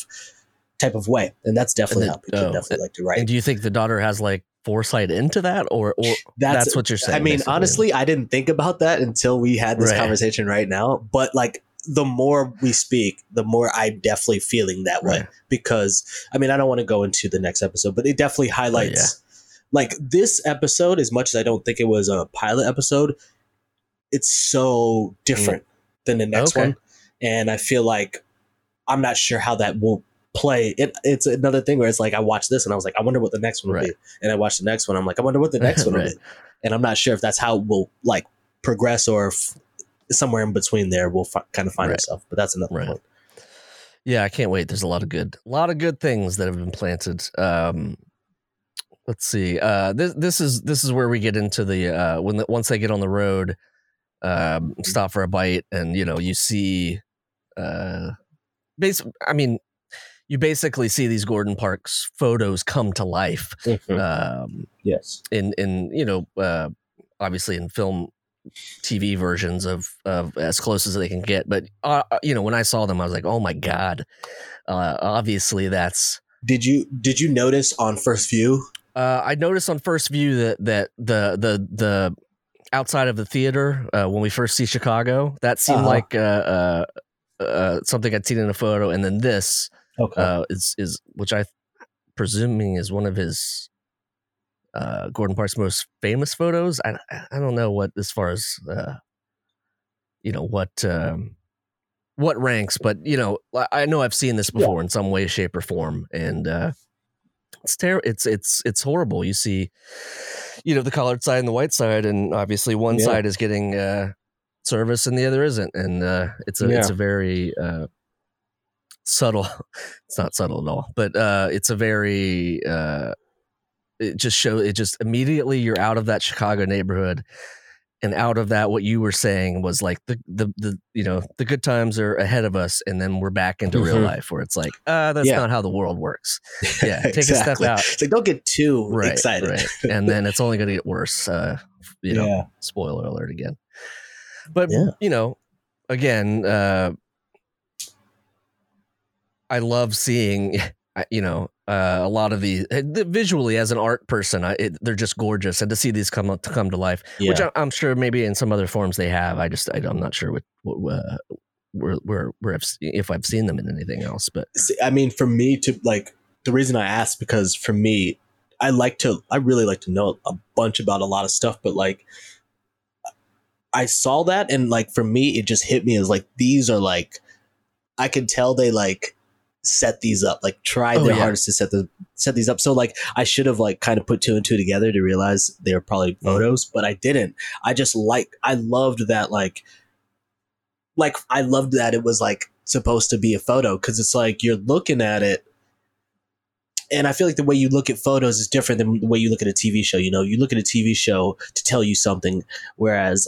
S3: type of way, and that's definitely
S1: then-
S3: how people
S1: oh,
S3: definitely like to write.
S1: And do you think the daughter has like foresight into that, or or that's, what you're saying?
S3: I mean,
S1: basically?
S3: honestly, I didn't think about that until we had this
S1: Right.
S3: conversation right now. But like, the more we speak, the more I'm definitely feeling that way.
S1: Right.
S3: Because I mean, I don't want to go into the next episode, but it definitely highlights.
S1: Oh,
S3: Like this episode, as much as I don't think it was a pilot episode, it's so different than the next
S1: Mm. Okay.
S3: one, and I feel like I'm not sure how that will play. It, it's another thing where it's like I watched this and I was like, I wonder what the next one will
S1: Right.
S3: be, and I watched the next one. I'm like, I wonder what the next one will be, and I'm not sure if that's how it will like progress or if somewhere in between there we'll kind of find
S1: Right.
S3: ourselves. But that's another
S1: Right.
S3: point.
S1: Yeah, I can't wait. There's a lot of good, a lot of good things that have been planted. Um, let's see. Uh, this this is this is where we get into the uh, when the, once they get on the road, um, stop for a bite, and you know you see, uh, base. I mean, you basically see these Gordon Parks photos come to life. Um,
S3: Yes.
S1: in in you know uh, obviously in film TV versions of of as close as they can get but uh, uh, you know when I saw them I was like oh my god uh, obviously that's
S3: Did you did you notice on first view?
S1: uh, I noticed on first view that that the the the outside of the theater uh, when we first see Chicago that seemed
S3: Uh-huh.
S1: like uh, uh, uh, something I'd seen in a photo and then this
S3: Okay.
S1: uh, is is which I presuming is one of his uh, Gordon Parks' most famous photos. I I don't know what as far as uh, you know what um, what ranks, but you know I- know I've seen this before in some way, shape, or form, and uh, it's ter- It's it's it's horrible. You see, you know, the colored side and the white side, and obviously one
S3: Yeah.
S1: side is getting uh, service and the other isn't, and uh, it's a it's a very uh, subtle. It's not subtle at all, but uh, it's a very uh, it just show it just immediately you're out of that Chicago neighborhood and out of that what you were saying was like the the the you know the good times are ahead of us and then we're back into real
S3: Mhm.
S1: life where it's like uh that's
S3: Yeah.
S1: not how the world works Yeah, take a step
S3: Exactly.
S1: out.
S3: It's like don't get too
S1: right
S3: excited.
S1: right and then it's only going to get worse uh you know
S3: yeah.
S1: spoiler alert again but
S3: Yeah.
S1: you know again uh i love seeing you know uh, a lot of these the visually as an art person I, it, they're just gorgeous and to see these come to come to life
S3: Yeah.
S1: which I, i'm sure maybe in some other forms they have i just I, i'm not sure what, what uh, where, where, where I've, if i've seen them in anything else but
S3: See, I mean, for me to like the reason I asked because for me, I like to, I really like to know a bunch about a lot of stuff, but like, I saw that and like for me, it just hit me as like these are like, I could tell they like set these up, like tried
S1: Oh,
S3: their
S1: yeah.
S3: hardest to set the set these up. So like, I should have like kind of put two and two together to realize they were probably photos, but I didn't. I just like, I loved that like, like I loved that it was like supposed to be a photo because it's like you're looking at it and I feel like the way you look at photos is different than the way you look at a TV show. You know, you look at a TV show to tell you something, whereas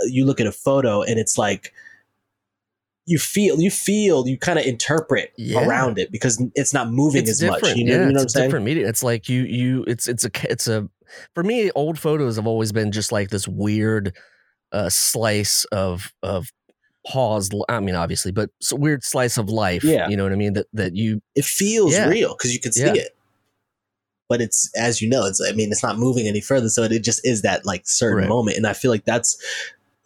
S3: uh, you look at a photo and it's like you feel, you feel, you kind of interpret
S1: Yeah.
S3: around it because it's not moving
S1: it's
S3: as much.
S1: different
S3: You know,
S1: yeah
S3: you know what I'm
S1: it's
S3: saying?
S1: different media it's like you you it's it's a it's a for me old photos have always been just like this weird uh slice of of paused i mean obviously but it's a weird slice of life
S3: Yeah.
S1: you know what i mean that that you
S3: It feels
S1: Yeah.
S3: real because you can see it. But it's as you know, it's I mean, it's not moving any further, so it just is that like certain
S1: Right.
S3: moment, and I feel like that's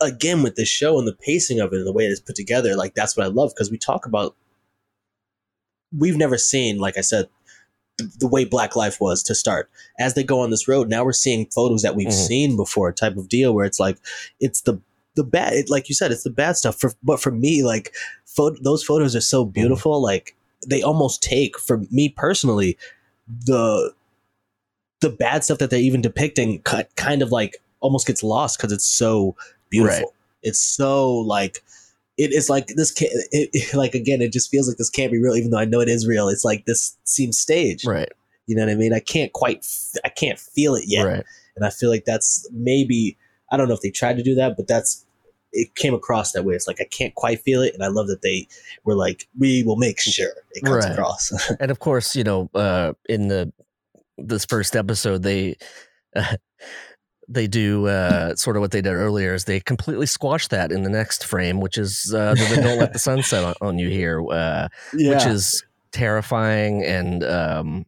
S3: again with this show and the pacing of it and the way it's put together. Like that's what I love because we talk about we've never seen, like I said, the, the way Black Life was to start. As they go on this road, now we're seeing photos that we've
S1: Mhm.
S3: seen before, type of deal where it's like it's the the bad, it, like you said, it's the bad stuff. For but for me, like photo, those photos are so beautiful. Like they almost take for me personally the the bad stuff that they're even depicting cut kind of like almost gets lost because it's so beautiful.
S1: Right.
S3: It's so like it is like this can't it, it- like again it just feels like this can't be real even though I know it is real. It's like this seems staged.
S1: right
S3: You know what I mean? I can't quite f- I can't feel it yet.
S1: right
S3: And I feel like that's maybe I don't know if they tried to do that, but that's it came across that way. It's like I can't quite feel it, and I love that they were like, "We will make sure it comes
S1: Right.
S3: across."
S1: and of course you know uh in the this first episode they they do uh sort of what they did earlier is they completely squash that in the next frame which is uh the, don't let the sun set on, on you here uh which is terrifying and um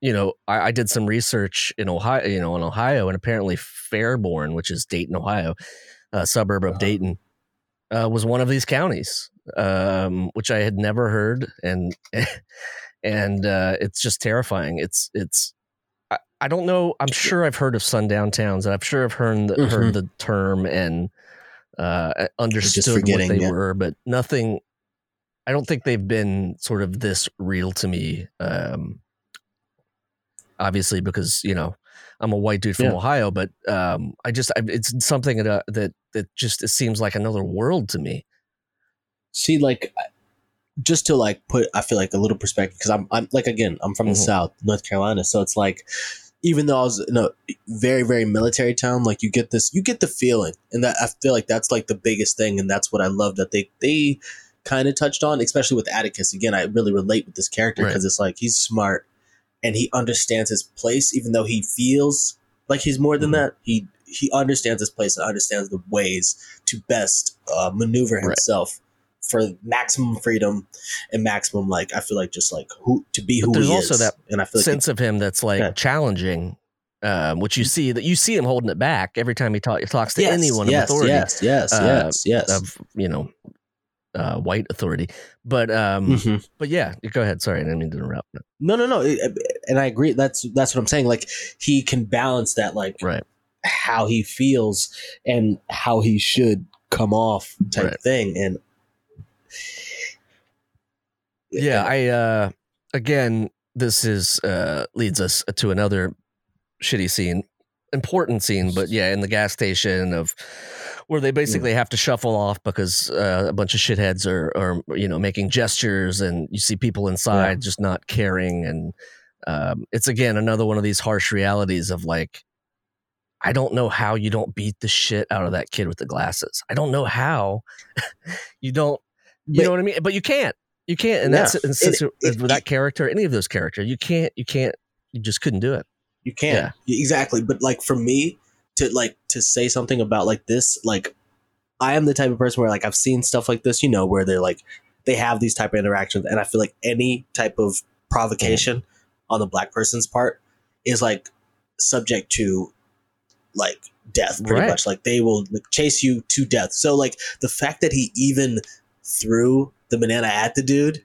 S1: you know I, I did some research in ohio you know in ohio and apparently fairborn which is dayton ohio a suburb of
S3: Uh-huh.
S1: dayton uh, was one of these counties um which i had never heard and and uh it's just terrifying it's it's I, don't know i'm sure i've heard of sundown towns and i'm sure i've heard the,
S3: Mhm.
S1: heard the term and uh understood what they
S3: yeah.
S1: were but nothing I don't think they've been sort of this real to me. Um, obviously, because you know I'm a white dude from
S3: Yeah.
S1: Ohio, but um, I just I, it's something that uh, that that just it seems like another world to me.
S3: see like just to like put i feel like a little perspective because i'm i'm like again i'm from the
S1: Mhm.
S3: south north carolina so it's like even though i was in a very very military town like you get this you get the feeling and that i feel like that's like the biggest thing and that's what i love that they they kind of touched on especially with atticus again i really relate with this character
S1: Right.
S3: because it's like he's smart and he understands his place even though he feels like he's more than
S1: Mhm.
S3: that he he understands his place and understands the ways to best uh, maneuver
S1: Right.
S3: For maximum freedom and maximum like I feel like just like who to be
S1: But
S3: who
S1: there's
S3: he
S1: also
S3: is.
S1: that
S3: and I feel like
S1: sense of him that's like
S3: Yeah.
S1: challenging, um, which you see that you see him holding it back every time he talk, talks to
S3: yes,
S1: anyone
S3: yes,
S1: of authority
S3: yes, yes,
S1: uh,
S3: yes, yes.
S1: of you know uh, white authority. But um,
S3: Mhm.
S1: but yeah, go ahead. Sorry, I didn't mean to interrupt.
S3: No, no, no. and I agree. That's that's what I'm saying. Like he can balance that, like
S1: Right.
S3: how he feels and how he should come off type
S1: Right.
S3: thing. And
S1: yeah i uh again this is uh leads us to another shitty scene important scene but yeah in the gas station of where they basically have to shuffle off because uh, a bunch of shitheads are are you know making gestures and you see people inside just not caring and um it's again another one of these harsh realities of like I don't know how you don't beat the shit out of that kid with the glasses. I don't know how you don't you know what I mean? But you can't. You can't. And
S3: Yeah.
S1: that's and since
S3: It-
S1: it- with that character, any of those characters, you can't. You can't. You just couldn't do it.
S3: You can't, exactly, but like for me to like to say something about like this, like I am the type of person where like I've seen stuff like this, you know, where they're like they have these type of interactions, and I feel like any type of provocation mm-hmm. on the black person's part is like subject to like death, pretty
S1: Right.
S3: much. Like they will like, chase you to death. So like the fact that he even threw the banana at the dude.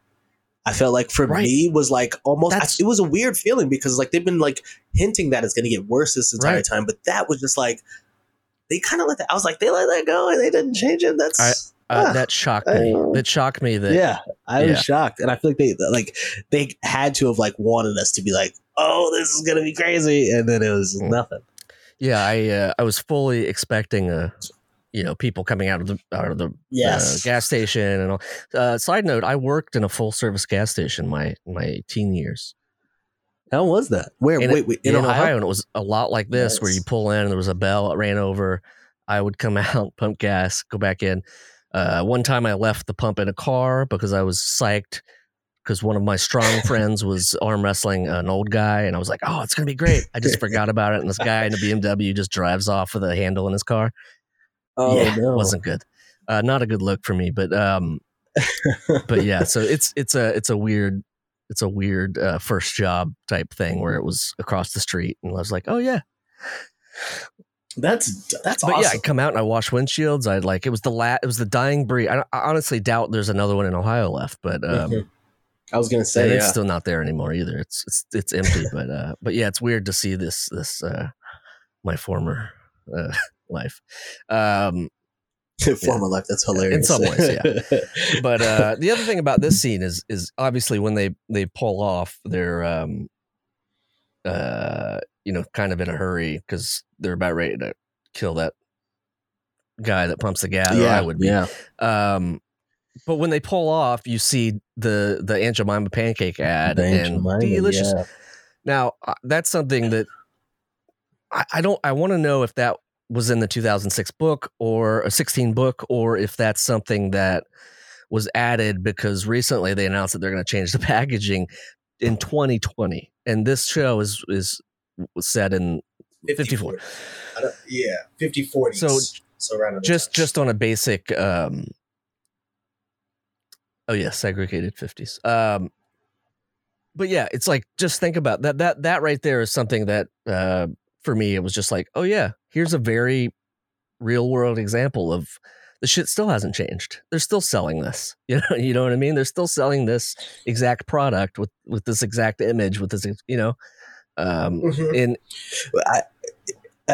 S3: I felt like for
S1: Right.
S3: me was like almost I- it was a weird feeling because like they've been like hinting that it's going to get worse this entire
S1: Right.
S3: time, but that was just like they kind of let that. I was like, they let that go and they didn't change it. That's
S1: Uh,
S3: Ah,
S1: that shocked me.
S3: I-
S1: That shocked me. That
S3: yeah. I
S1: Yeah.
S3: was shocked, and I feel like they like they had to have like wanted us to be like, oh, this is going to be crazy, and then it was
S1: Mm.
S3: nothing.
S1: yeah, I uh, I was fully expecting a, you know, people coming out of the out of the uh, gas station and all. Uh, side note: I worked in a full service gas station my my teen years
S3: How was that? Where?
S1: in,
S3: wait, wait, in, Ohio?
S1: and it was a lot like this, where you pull in and there was a bell that ran over. I would come out, pump gas, go back in. Uh, one time I left the pump in a car because I was psyched because one of my strong friends was arm wrestling an old guy, and I was like, "Oh, it's gonna be great." I just forgot about it, and this guy in a BMW just drives off with a handle in his car.
S3: Oh
S1: yeah,
S3: no,
S1: wasn't good. Uh, not a good look for me, but um, but yeah. So it's it's a it's a weird it's a weird uh, first job type thing where it was across the street, and I was like, "Oh yeah."
S3: That's that's
S1: But
S3: awesome.
S1: yeah, I come out and I wash windshields. I'd like it was the la- it was the dying breed. I, I honestly doubt there's another one in Ohio left, but um,
S3: Mhm. I was gonna say,
S1: it's still not there anymore either. It's it's it's empty. but uh, but yeah, it's weird to see this this uh, my former uh, life. Um,
S3: former life. That's hilarious.
S1: In some ways, yeah. but uh, the other thing about this scene is is obviously when they they pull off, they're um, uh, you know kind of in a hurry because they're about ready to kill that guy that pumps the gas.
S3: yeah,
S1: I would be.
S3: yeah.
S1: Um, but when they pull off, you see the the Aunt Jemima pancake ad
S3: The Aunt Jemima,
S1: delicious.
S3: yeah.
S1: Now uh, that's something that I, I don't. I want to know if that was in the 2006 book or a 16 book, or if that's something that was added because recently they announced that they're going to change the packaging in 2020, and this show is is was set in 54.
S3: I don't- Yeah, 50 40.
S1: So, just just on a basic um oh yeah segregated 50s um but yeah it's like just think about that that that right there is something that uh for me it was just like oh yeah here's a very real world example of the shit still hasn't changed they're still selling this you know you know what i mean they're still selling this exact product with with this exact image with this you know um
S3: Mhm.
S1: in
S3: I,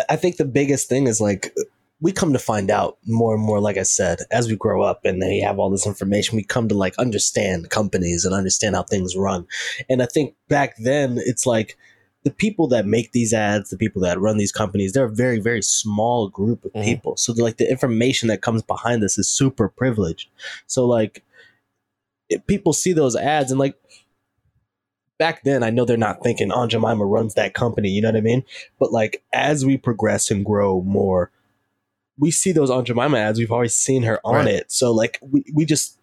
S3: I think the biggest thing is like we come to find out more and more, like I said, as we grow up and they have all this information, we come to like understand companies and understand how things run. And I think back then it's like the people that make these ads, the people that run these companies, they're a very, very small group of
S1: Mhm.
S3: people. So like the information that comes behind this is super privileged. So like if people see those ads and like back then I know they're not thinking Aunt Jemima runs that company, you know what I mean? But like as we progress and grow more, we see those Aunt Jemima ads. We've always seen her on
S1: Right.
S3: it. So like we, we just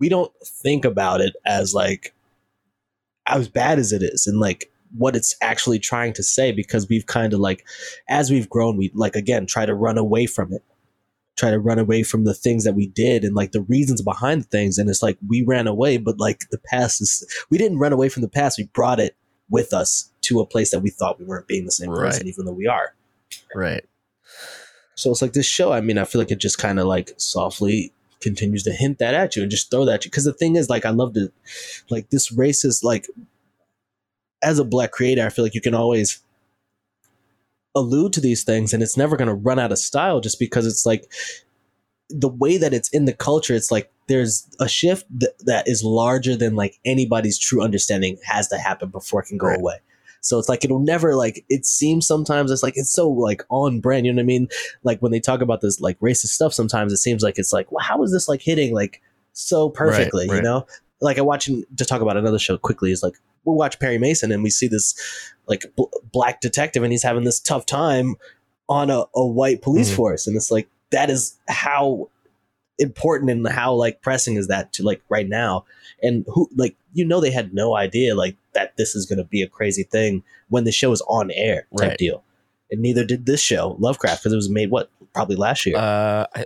S3: we don't think about it as like as bad as it is and like what it's actually trying to say because we've kind of like as we've grown we like again try to run away from it try to run away from the things that we did and like the reasons behind the things and it's like we ran away but like the past is we didn't run away from the past we brought it with us to a place that we thought we weren't being the same person even though we are
S1: right
S3: so it's like this show. I mean, I feel like it just kind of like softly continues to hint that at you and just throw that at you. Because the thing is, like, I love to, like, this race is like, as a black creator, I feel like you can always allude to these things and it's never going to run out of style just because it's like the way that it's in the culture, it's like there's a shift th- that is larger than like anybody's true understanding has to happen before it can go
S1: Right.
S3: away. So it's like it'll never like it seems sometimes it's like it's so like on brand. You know what I mean? Like when they talk about this like racist stuff, sometimes it seems like it's like, well, how is this like hitting like so perfectly? You
S1: right.
S3: know? Like I watching to talk about another show quickly is like we watch Perry Mason and we see this like bl- black detective and he's having this tough time on a, a white police
S1: Mhm.
S3: force and it's like that is how important and how like pressing is that to like right now and who like you know they had no idea like that this is going to be a crazy thing when the show is on air type
S1: Right.
S3: deal and neither did this show lovecraft because it was made what probably last year
S1: Uh, I,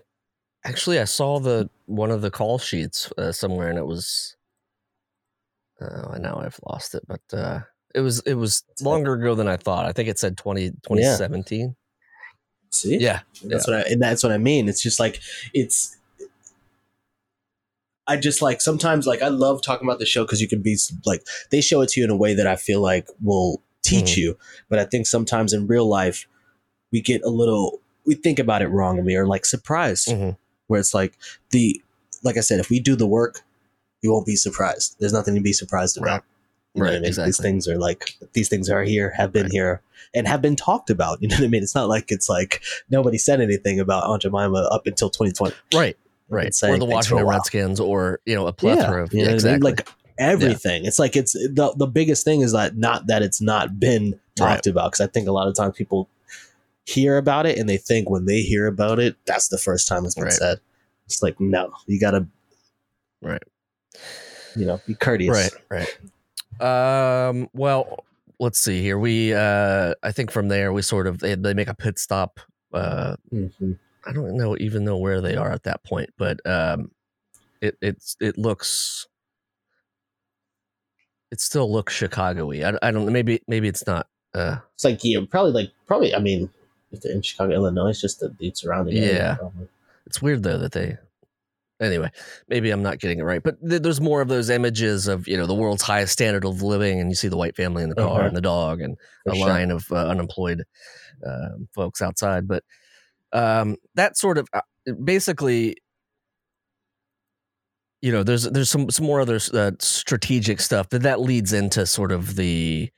S1: actually, I saw the one of the call sheets uh, somewhere, and it was. Oh, now I've lost it, but uh, it was it was longer ago than I thought. I think it said 20, 2017.
S3: see
S1: Yeah,
S3: That's what I that's what I mean. It's just like it's I just like sometimes like I love talking about the show because you can be like they show it to you in a way that I feel like will teach
S1: Mhm.
S3: you. But I think sometimes in real life we get a little we think about it wrong and we are like surprised
S1: Mhm.
S3: where it's like the like I said, if we do the work, you won't be surprised. There's nothing to be surprised about.
S1: Right.
S3: You know
S1: Right,
S3: I mean? These things are like these things are here, have been
S1: Right.
S3: here, and have been talked about. You know what I mean? It's not like it's like nobody said anything about Aunt Jemima up until 2020.
S1: right, right.
S3: saying
S1: Or the Washington. Redskins, or you know, a plethora of
S3: you know
S1: yeah,
S3: what I mean?
S1: exactly.
S3: Like everything. It's like it's the the biggest thing is that not that it's not been talked about because I think a lot of times people hear about it and they think when they hear about it that's the first time it's been
S1: Right.
S3: said. It's like no, you gotta
S1: Right.
S3: You know, be courteous.
S1: Right, right. Um, well, let's see here. We, uh, I think from there we sort of they, they make a pit stop. Uh,
S3: Mhm.
S1: I don't know even know where they are at that point, but um, it it's it looks. It still looks Chicago-y. I, I don't. Maybe maybe it's not. Uh,
S3: It's like yeah, probably like probably. I mean, if they're in Chicago, Illinois, it's just the, the surrounding area.
S1: Yeah.
S3: probably.
S1: it's weird though that they. Anyway, maybe I'm not getting it right, but th- there's more of those images of you know the world's highest standard of living, and you see the white family in the car
S3: Uh-huh.
S1: and the dog, and
S3: For
S1: a
S3: sure.
S1: line of uh, unemployed um, folks outside. But um, that sort of uh, basically, you know, there's there's some some more other uh, strategic stuff that that leads into sort of the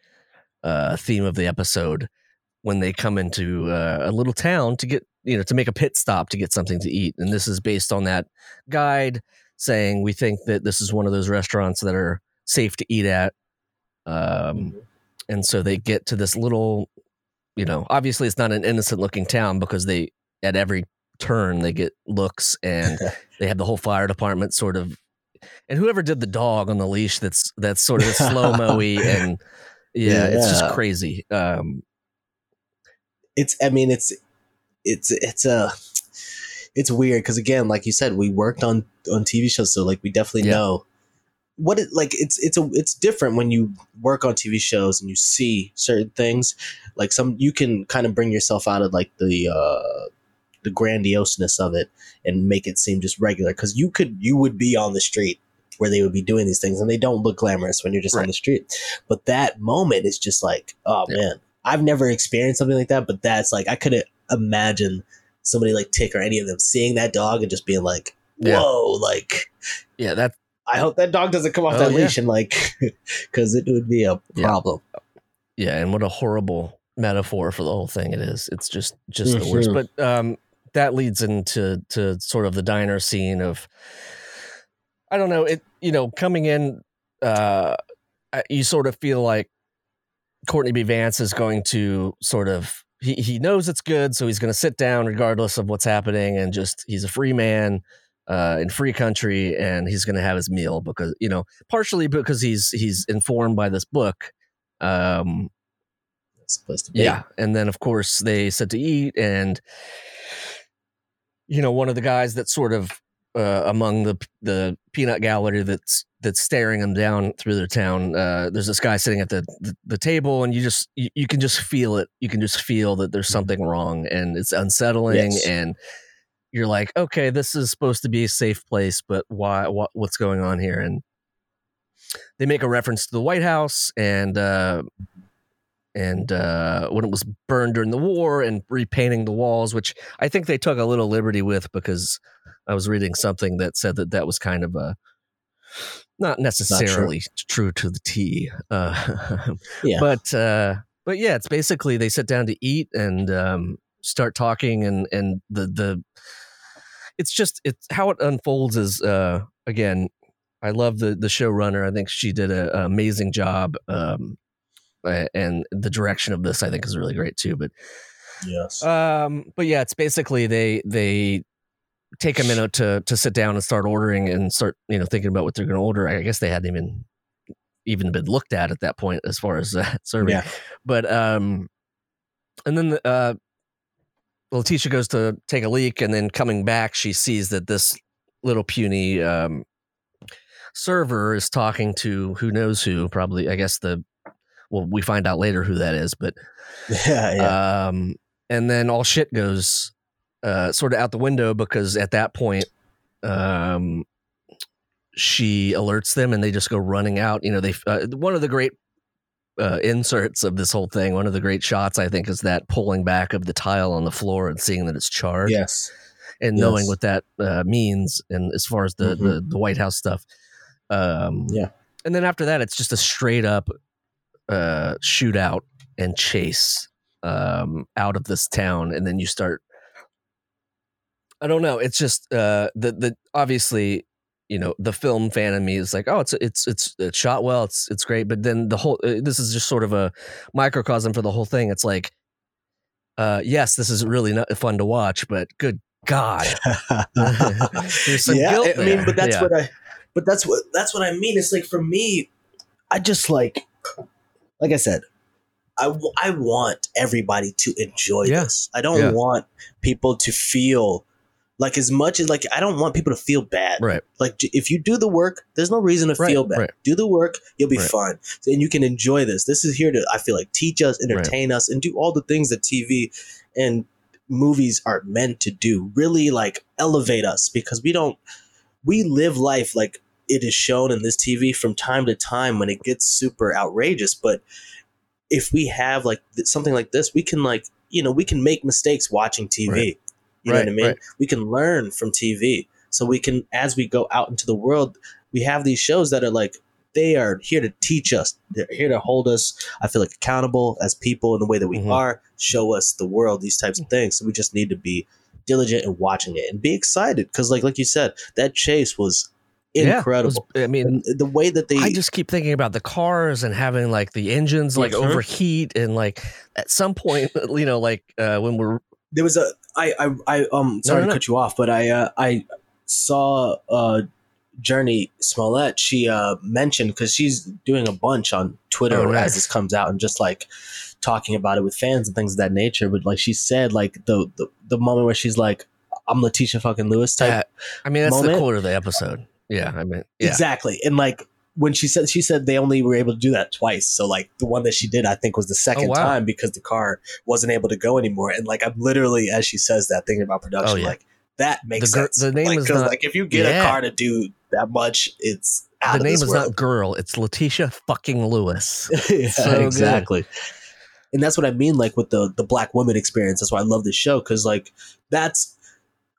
S1: uh, theme of the episode when they come into uh, a little town to get you know to make a pit stop to get something to eat, and this is based on that guide saying we think that this is one of those restaurants that are safe to eat at. Um,
S3: Mhm.
S1: and so they get to this little you know obviously it's not an innocent looking town because they at every turn they get looks and they have the whole fire department sort of and whoever did the dog on the leash that's that's sort of slow moey and yeah, it's just crazy um
S3: it's i mean it's it's it's a it's weird because again like you said we worked on on tv shows so like we definitely
S1: Yeah.
S3: know what it like it's it's a it's different when you work on tv shows and you see certain things like some you can kind of bring yourself out of like the uh the grandioseness of it and make it seem just regular because you could you would be on the street where they would be doing these things and they don't look glamorous when you're just on the street but that moment is just like oh
S1: Yeah.
S3: man i've never experienced something like that but that's like i couldn't imagine somebody like Tic or any of them seeing that dog and just being like
S1: Yeah.
S3: whoa like
S1: yeah that
S3: i hope that dog doesn't come off
S1: Oh,
S3: that
S1: yeah.
S3: leash and like because it would be a problem
S1: yeah and what a horrible metaphor for the whole thing it is it's just just the worst
S3: Mhm.
S1: but um that leads into to sort of the diner scene of i don't know it you know coming in uh you sort of feel like courtney b vance is going to sort of he, he knows it's good so he's going to sit down regardless of what's happening and just he's a free man uh, in free country and he's going to have his meal because you know partially because he's he's informed by this book um
S3: it's supposed to be.
S1: yeah and then of course they sit to eat and you know one of the guys that's sort of uh, among the the peanut gallery that's that's staring them down through their town uh, there's this guy sitting at the, the the table and you just you, you can just feel it you can just feel that there's something wrong and it's unsettling
S3: Mm-hmm. Yes.
S1: and you're like okay this is supposed to be a safe place but why what, what's going on here and they make a reference to the white house and uh and uh, when it was burned during the war and repainting the walls, which I think they took a little liberty with because I was reading something that said that that was kind of a not necessarily true. to the T. Uh,
S3: Yeah.
S1: But uh, but yeah, it's basically they sit down to eat and um, start talking, and and the the it's just it's how it unfolds is uh, again. I love the the showrunner. I think she did a, a amazing job, um, and the direction of this I think is really great too. But
S3: yes.
S1: um, but yeah, it's basically they they take a minute to to sit down and start ordering and start you know thinking about what they're going to order. I guess they hadn't even even been looked at at that point as far as uh, serving.
S3: yeah.
S1: But um, and then uh, Letitia goes to take a leak, and then coming back, she sees that this little puny um server is talking to who knows who. Probably, I guess the well, we find out later who that is, but
S3: Yeah. Yeah.
S1: um, and then all shit goes uh, sort of out the window because at that point, um, she alerts them and they just go running out. You know, they uh, one of the great uh, inserts of this whole thing, one of the great shots, I think, is that pulling back of the tile on the floor and seeing that it's charred
S3: yes.
S1: and knowing what that uh, means. And as far as the,
S3: Mhm.
S1: the the White House stuff, um,
S3: Yeah.
S1: And then after that, it's just a straight up uh, shootout and chase um, out of this town, and then you start. I don't know. It's just uh, the the obviously you know the film fan in me is like oh it's it's it's it's shot well it's it's great but then the whole uh, this is just sort of a microcosm for the whole thing it's like uh yes this is really not fun to watch but good god There's some
S3: yeah,
S1: guilt
S3: I mean, but that's
S1: Yeah.
S3: what I, but that's what that's what I mean. It's like for me, I just like, like I said, I w- I want everybody to enjoy
S1: Yeah.
S3: this. I don't want people to feel like as much as like I don't want people to feel bad.
S1: right
S3: Like if you do the work, there's no reason to
S1: Right,
S3: feel bad.
S1: right.
S3: Do the work, you'll be
S1: Right.
S3: fine, and you can enjoy this. This is here to I feel like teach us, entertain us, and do all the things that TV and movies are meant to do. Really like elevate us because we don't we live life like it is shown in this TV from time to time when it gets super outrageous, but if we have like th- something like this, we can like you know we can make mistakes watching TV.
S1: Right.
S3: You know
S1: Right,
S3: what I mean?
S1: right.
S3: We can learn from TV, so we can as we go out into the world, we have these shows that are like they are here to teach us. They're here to hold us. I feel like accountable as people in the way that we
S1: Mhm.
S3: are. Show us the world, these types of things. So we just need to be diligent in watching it and be excited because, like, like you said, that chase was
S1: Yeah,
S3: incredible.
S1: was- i mean
S3: and the way that they
S1: I just keep thinking about the cars and having like the engines like overheat and like at some point, you know, like uh, when we're
S3: there was a I I, I um sorry
S1: no,
S3: to
S1: no.
S3: cut you off, but I uh, I saw uh Jurnee Smollett. She uh mentioned because she's doing a bunch on Twitter
S1: Oh, nice.
S3: as this comes out and just like talking about it with fans and things of that nature. But like she said, like the the, the moment where she's like, "I'm Letitia fucking Lewis" type.
S1: I mean, that's the
S3: moment.
S1: quote of the episode. Yeah, I mean, yeah,
S3: Exactly, and like. When she said she said they only were able to do that twice, so like the one that she did, I think was the second
S1: Oh, wow.
S3: time because the car wasn't able to go anymore. And like I'm literally, as she says that, thinking about production,
S1: Oh, yeah.
S3: like that makes
S1: The gir-
S3: sense.
S1: the name
S3: like,
S1: is not-
S3: like if you get
S1: Yeah.
S3: a car to do that much, it's out
S1: the name is
S3: world.
S1: not girl; it's Letitia fucking Lewis.
S3: yeah,
S1: so good.
S3: exactly. And that's what I mean, like with the the black woman experience. That's why I love this show because like that's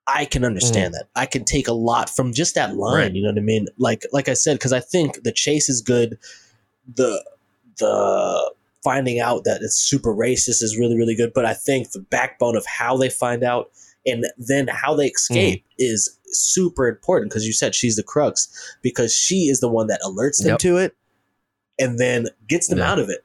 S3: I can understand that. I can take a lot from just that line.
S1: Mm. Right.
S3: You know what I mean? Like like I said, because I think the chase is good. The the finding out that it's super racist is really really good. But I think the backbone of how they find out and then how they escape
S1: Mm.
S3: is super important because you said she's the crux because she is the one that alerts them
S1: Yep.
S3: to it and then gets them
S1: Yeah.
S3: out of it.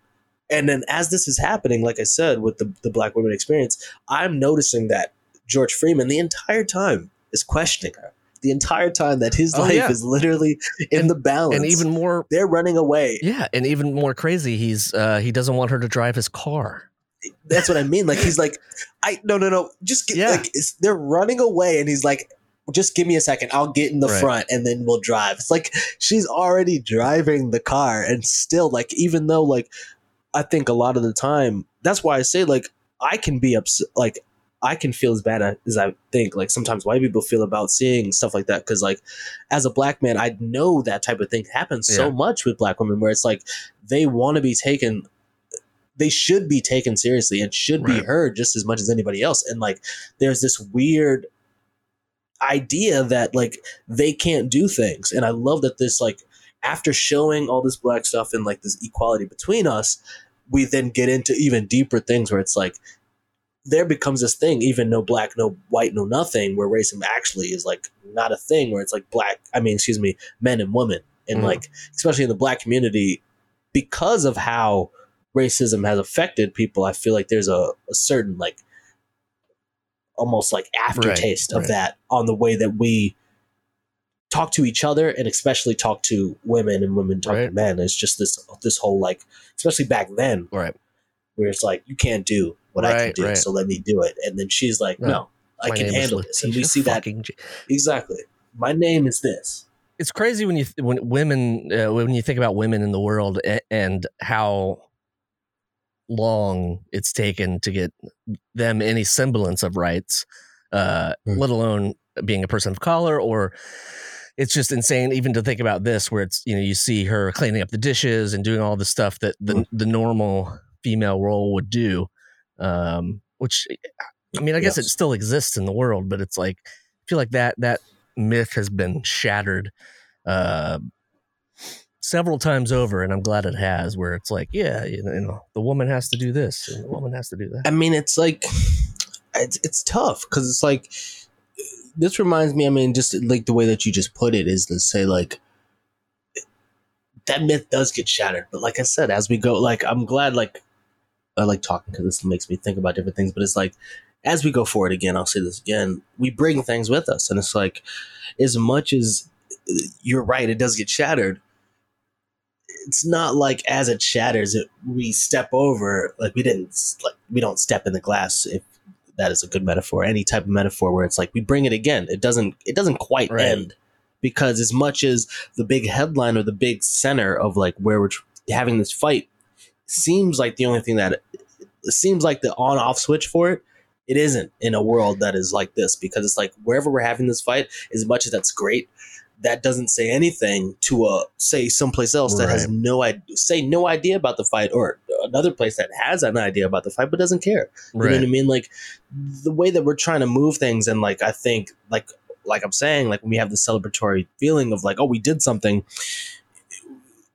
S3: And then as this is happening, like I said, with the, the black women experience, I'm noticing that George Freeman the entire time is questioning her. The entire time that his
S1: Oh,
S3: life
S1: yeah.
S3: is literally in the balance.
S1: and even more,
S3: they're running away.
S1: yeah, and even more crazy, he's uh, he doesn't want her to drive his car.
S3: That's what I mean. Like he's like, I no no no, just get
S1: Yeah.
S3: like it's, they're running away, and he's like, just give me a second, I'll get in the
S1: Right.
S3: front, and then we'll drive. It's like she's already driving the car, and still like even though like I think a lot of the time that's why I say like I can be upset like. I can feel as bad as I think like sometimes white people feel about seeing stuff like that because like as a black man I know that type of thing happens so much with black women where it's like they want to be taken they should be taken seriously and should be heard just as much as anybody else. And like, there's this weird. idea that like they can't do things. And I love that this like after showing all this black stuff and like this equality between us, we then get into even deeper things where it's like there becomes this thing, even no black, no white, no nothing, where racism actually is like not a thing, where it's like black, I mean, excuse me, men and women. And
S1: Mhm.
S3: like, especially in the black community, because of how racism has affected people, I feel like there's a, a certain like almost like aftertaste of
S1: right.
S3: that on the way that we talk to each other and especially talk to women and women talk to men. It's just this this whole like, especially back then,
S1: Right.
S3: where it's like you can't do what I can do,
S1: right.
S3: so let me do it. And then she's like,
S1: No.
S3: no, I can handle this. And we see that
S1: J-
S3: exactly. My name is this.
S1: it's crazy when you th- when women uh, when you think about women in the world a- and how long it's taken to get them any semblance of rights uh
S3: Hmm.
S1: let alone being a person of color or it's just insane even to think about this where it's you know you see her cleaning up the dishes and doing all the stuff that the
S3: Hmm.
S1: the normal female role would do um which i mean i guess it still exists in the world but it's like i feel like that that myth has been shattered uh, several times over, and I'm glad it has. Where it's like, yeah, you know, you know, the woman has to do this, and the woman has to do that.
S3: I mean, it's like it's it's tough because it's like this reminds me. I mean, just like the way that you just put it is to say like that myth does get shattered. But like I said, as we go, like I'm glad. Like I like talking because this makes me think about different things. But it's like as we go forward again, I'll say this again. We bring things with us, and it's like as much as you're right, it does get shattered. It's not like as it shatters, it we step over. Like we didn't like we don't step in the glass. If that is a good metaphor, any type of metaphor where it's like we bring it again. It doesn't. It doesn't quite
S1: Right.
S3: end because as much as the big headline or the big center of like where we're tr- having this fight seems like the only thing that it seems like the on off switch for it. It isn't in a world that is like this because it's like wherever we're having this fight, as much as that's great, that doesn't say anything to a say someplace else that has no idea, say no idea about the fight, or another place that has an idea about the fight but doesn't care. You know what I mean? Like the way that we're trying to move things, and like I think, like like I'm saying, like when we have the celebratory feeling of like, oh, we did something.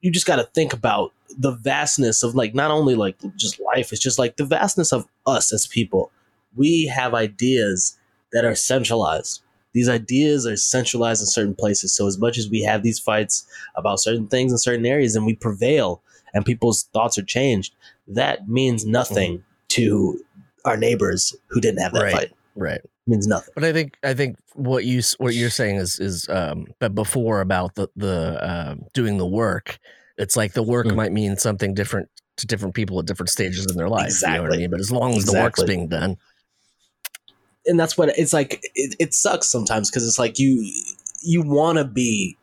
S3: You just got to think about the vastness of like not only like just life, it's just like the vastness of us as people. We have ideas that are centralized. These ideas are centralized in certain places. So as much as we have these fights about certain things in certain areas and we prevail and people's thoughts are changed, that means nothing to our neighbors who didn't have that
S1: Right.
S3: fight.
S1: right.
S3: It means nothing.
S1: But I think I think what you what you're saying is is um, but before about the the uh, doing the work, it's like the work
S3: Mm.
S1: might mean something different to different people at different stages in their life. You know what I
S3: Exactly.
S1: mean? But as long as the work's being done,
S3: and that's what it's like it, it sucks sometimes because it's like you you want to be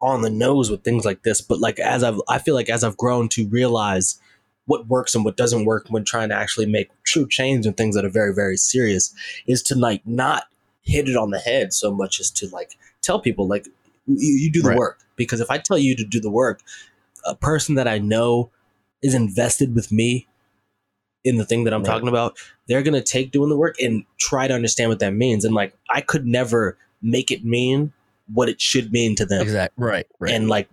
S3: on the nose with things like this but like as i've i feel like as i've grown to realize what works and what doesn't work when trying to actually make true change and things that are very very serious is to like not hit it on the head so much as to like tell people like you, you do the
S1: Right.
S3: work because if i tell you to do the work a person that i know is invested with me in the thing that i'm
S1: Right.
S3: talking about they're gonna take doing the work and try to understand what that means. And like I could never make it mean what it should mean to them.
S1: exact right, right.
S3: And like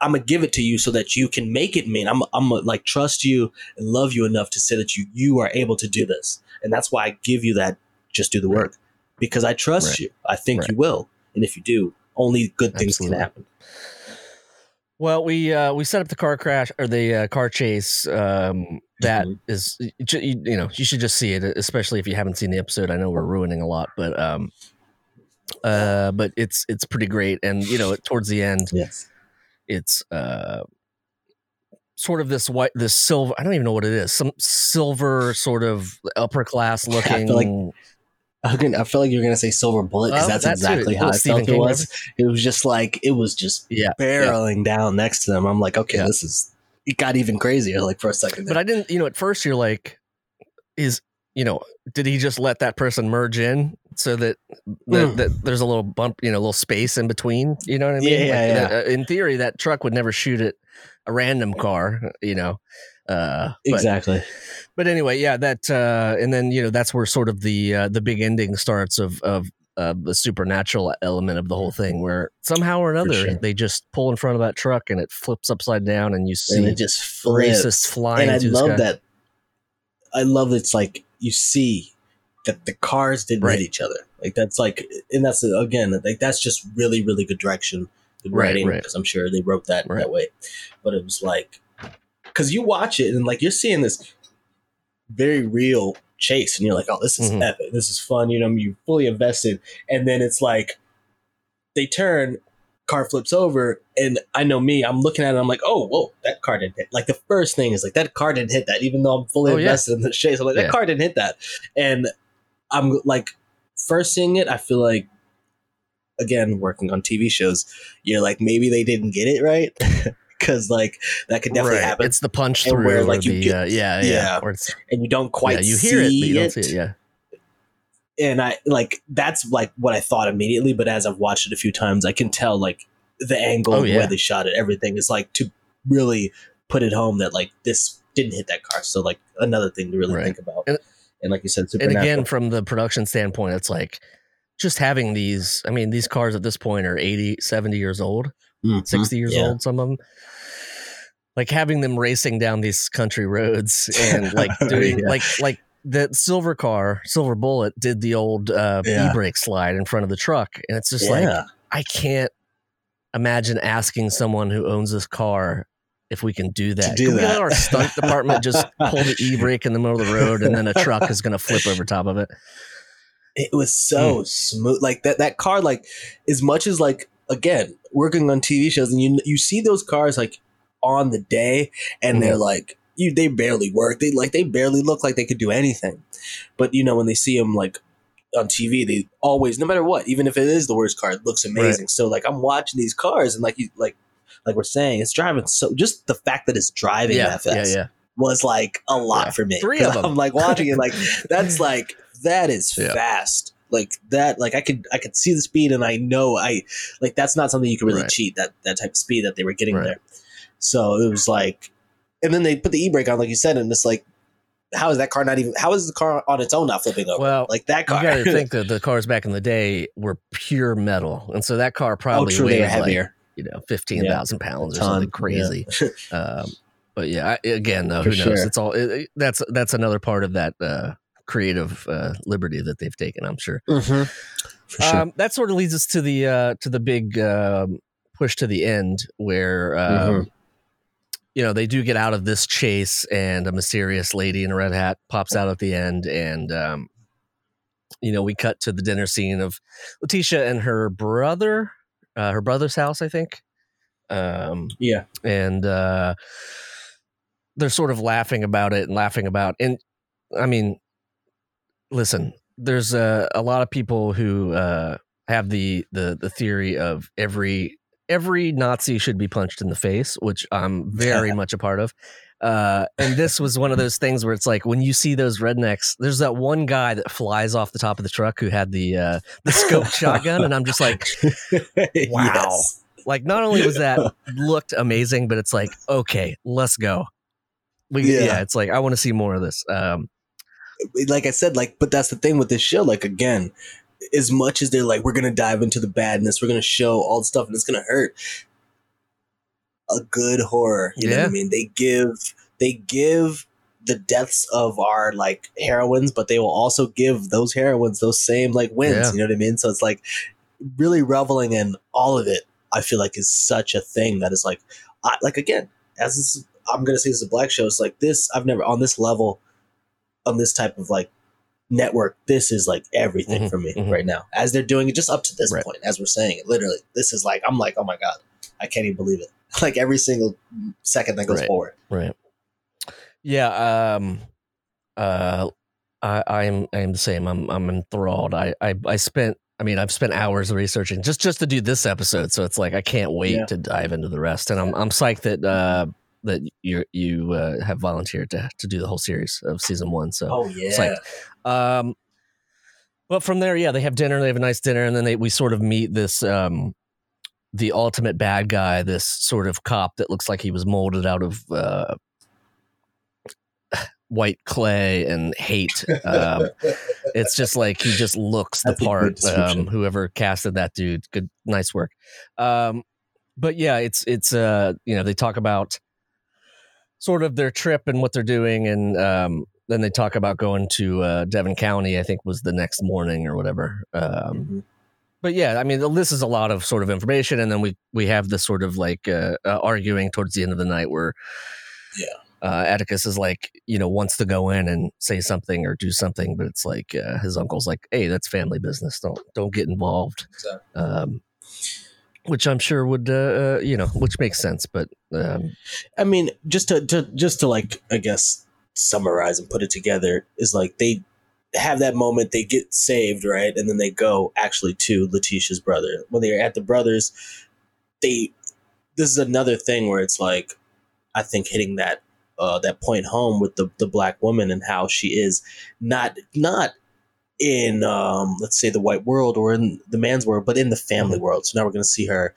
S3: I'm gonna give it to you so that you can make it mean. I'm I'm gonna like trust you and love you enough to say that you you are able to do this. And that's why I give you that just do the
S1: Right.
S3: work. Because I trust
S1: Right.
S3: you. I think
S1: Right.
S3: you will. And if you do, only good things
S1: Absolutely.
S3: can happen.
S1: Well, we uh, we set up the car crash or the uh, car chase. Um, that
S3: Mhm.
S1: is, you, you know, you should just see it, especially if you haven't seen the episode. I know we're ruining a lot, but um, uh, but it's it's pretty great, and you know, towards the end,
S3: Yes.
S1: it's uh, sort of this white, this silver. I don't even know what it is. Some silver, sort of upper class looking.
S3: like- I feel like you're gonna say silver bullet because
S1: Well,
S3: that's
S1: that too.
S3: exactly how
S1: Little
S3: I
S1: Stephen
S3: felt it was. It was just like it was just
S1: yeah,
S3: barreling down next to them. I'm like, okay,
S1: Yeah.
S3: this is. It got even crazier. Like for a second.
S1: but I didn't. You know, at first you're like, is you know, did he just let that person merge in so that that,
S3: Mm.
S1: that there's a little bump, you know, a little space in between? You know what I mean?
S3: Yeah, yeah,
S1: that- uh, in theory, that truck would never shoot at a random car. You know. Uh,
S3: exactly.
S1: But anyway, yeah, that uh, and then you know that's where sort of the uh, the big ending starts of of uh, the supernatural element of the whole thing, where somehow or another
S3: sure.
S1: they just pull in front of that truck and it flips upside down, and you see
S3: and it just flips.
S1: flying.
S3: and I love that. I love it's like you see that the cars didn't
S1: Right.
S3: hit each other. Like that's like, and that's again, like that's just really, really good direction, good
S1: Right,
S3: writing.
S1: right.
S3: Because I'm sure they wrote that
S1: Right.
S3: that way. But it was like, because you watch it and like you're seeing this very real chase, and you're like, oh, this is
S1: Mhm.
S3: epic, this is fun. You know, you fully invested, and then it's like they turn. Car flips over, and I know me. I'm looking at it. I'm like, "Oh, whoa, that car didn't hit." Like the first thing is like that car didn't hit that, even though I'm fully
S1: Oh, yeah.
S3: invested in the chase. I'm like, that
S1: Yeah.
S3: car didn't hit that, and I'm like, first seeing it, I feel like, again, working on TV shows, you're like, maybe they didn't get it right, because like that could definitely
S1: Right.
S3: happen,
S1: It's the punch through,
S3: where, like, you
S1: the,
S3: get-
S1: uh, yeah, yeah,
S3: yeah.
S1: or it's,
S3: and you don't quite
S1: yeah, you hear it, but you don't see it. Yeah,
S3: and I like that's like what I thought immediately. But as I've watched it a few times, I can tell like the angle,
S1: Oh, yeah.
S3: way they shot it, everything is like to really put it home that like this didn't hit that car. So like another thing to really
S1: Right.
S3: think about.
S1: And-
S3: And, like you said,
S1: and again, from the production standpoint, it's like just having these. I mean, these cars at this point are 80, 70 years old.
S3: Mhm.
S1: 60 years
S3: Yeah.
S1: old some of them like having them racing down these country roads and like doing
S3: Yeah.
S1: like like the silver car silver bullet did the old uh
S3: Yeah.
S1: e-brake slide in front of the truck and it's just like i can't imagine asking someone who owns this car if we can do that
S3: do
S1: can we
S3: that.
S1: let our stunt department just pull the e-brake in the middle of the road and then a truck is going to flip over top of it
S3: it was so smooth like that that car like as much as like again working on tv shows and you you see those cars like on the day and they're mm-hmm. like you they barely work they like they barely look like they could do anything but you know when they see them like on tv they always no matter what even if it is the worst car it looks amazing so like i'm watching these cars and like you like like we're saying it's driving so just the fact that it's driving
S1: yeah
S3: that fast
S1: yeah yeah
S3: was like a lot
S1: Yeah.
S3: for me.
S1: Three of 'em.
S3: I'm like watching it, like that's like that is fast. Like that, like I could I could see the speed, and I know I like that's not something you can really
S1: Right.
S3: cheat that that type of speed that they were getting
S1: Right.
S3: there. So it was like, and then they put the e brake on, like you said, and it's like, how is that car not even? How is the car on its own not flipping over?
S1: Well,
S3: like that car you
S1: got to think that the cars back in the day were pure metal and so that car
S3: oh,
S1: probably
S3: true,
S1: weighed
S3: heavier.
S1: like you know 15,000 pounds or something crazy Um, but yeah, I, again, though,
S3: For
S1: who knows?
S3: sure.
S1: It's all it- that's that's another part of that uh, creative uh, liberty that they've taken. I'm sure.
S3: Mm-hmm. For sure.
S1: Um, that sort of leads us to the uh, to the big um, push to the end, where um,
S3: Mhm.
S1: you know they do get out of this chase, and a mysterious lady in a red hat pops out at the end, and um, you know we cut to the dinner scene of Letitia and her brother, uh, her brother's house, I think. Um,
S3: yeah.
S1: and uh, they're sort of laughing about it and laughing about and i mean listen there's a, a lot of people who uh, have the, the the theory of every every nazi should be punched in the face which i'm very much a part of uh, and this was one of those things where it's like when you see those rednecks there's that one guy that flies off the top of the truck who had the uh, the scope shotgun and i'm just like Wow.
S3: Yes.
S1: like not only was that looked amazing, but it's like, okay, let's go. We, yeah.
S3: Yeah.
S1: it's like I want to see more of this. Um,
S3: like I said, like, but that's the thing with this show. Like, again, as much as they're like, we're gonna dive into the badness, we're gonna show all the stuff, and it's gonna hurt. A good horror, you know what I mean? They give, they give the deaths of our like heroines, but they will also give those heroines those same like wins.
S1: Yeah.
S3: You know what I mean? So it's like really reveling in all of it. I feel like is such a thing that is like, I, like again, as this, I'm gonna say this is a black show. It's like this. I've never on this level, on this type of like network. This is like everything
S1: Mhm,
S3: for me
S1: mhm.
S3: right now. As they're doing it, just up to this
S1: Right.
S3: point, as we're saying it, literally, this is like I'm like, oh my god, I can't even believe it. Like every single second that goes
S1: Right.
S3: forward.
S1: right. Yeah. Um, uh, I, I'm I am the same. I'm I'm enthralled. I, I I spent. I mean, I've spent hours researching just just to do this episode. So it's like I can't wait
S3: Yeah.
S1: to dive into the rest. And I'm I'm psyched that uh, that you you uh, have volunteered to to do the whole series of season one. So
S3: Oh yeah,
S1: It's like- Um, but from there, yeah, they have dinner. They have a nice dinner, and then they we sort of meet this um, the ultimate bad guy, this sort of cop that looks like he was molded out of uh, white clay and hate. Um, it's just like he just looks the
S3: That's
S1: part. Um, whoever casted that dude, good, nice work. Um, but yeah, it's it's uh, you know they talk about sort of their trip and what they're doing, and um, then they talk about going to uh, Devon County. I think was the next morning or whatever. Um,
S4: Mhm.
S1: but yeah, I mean, this is a lot of sort of information, and then we we have this sort of like uh, uh, arguing towards the end of the night where,
S4: Yeah.
S1: uh, Atticus is like, you know, wants to go in and say something or do something, but it's like uh, his uncle's like, hey, that's family business. Don't don't get involved.
S4: Exactly.
S1: Um, which I'm sure would, uh, uh, you know, which makes sense, but um,
S3: I mean, just to, to just to like, I guess summarize and put it together is like they have that moment, they get saved, right, and then they go actually to Letitia's brother. When they're at the brothers, they this is another thing where it's like, I think hitting that uh, that point home with the the black woman and how she is not not in um, let's say the white world or in the man's world, but in the family world. So now we're going to see her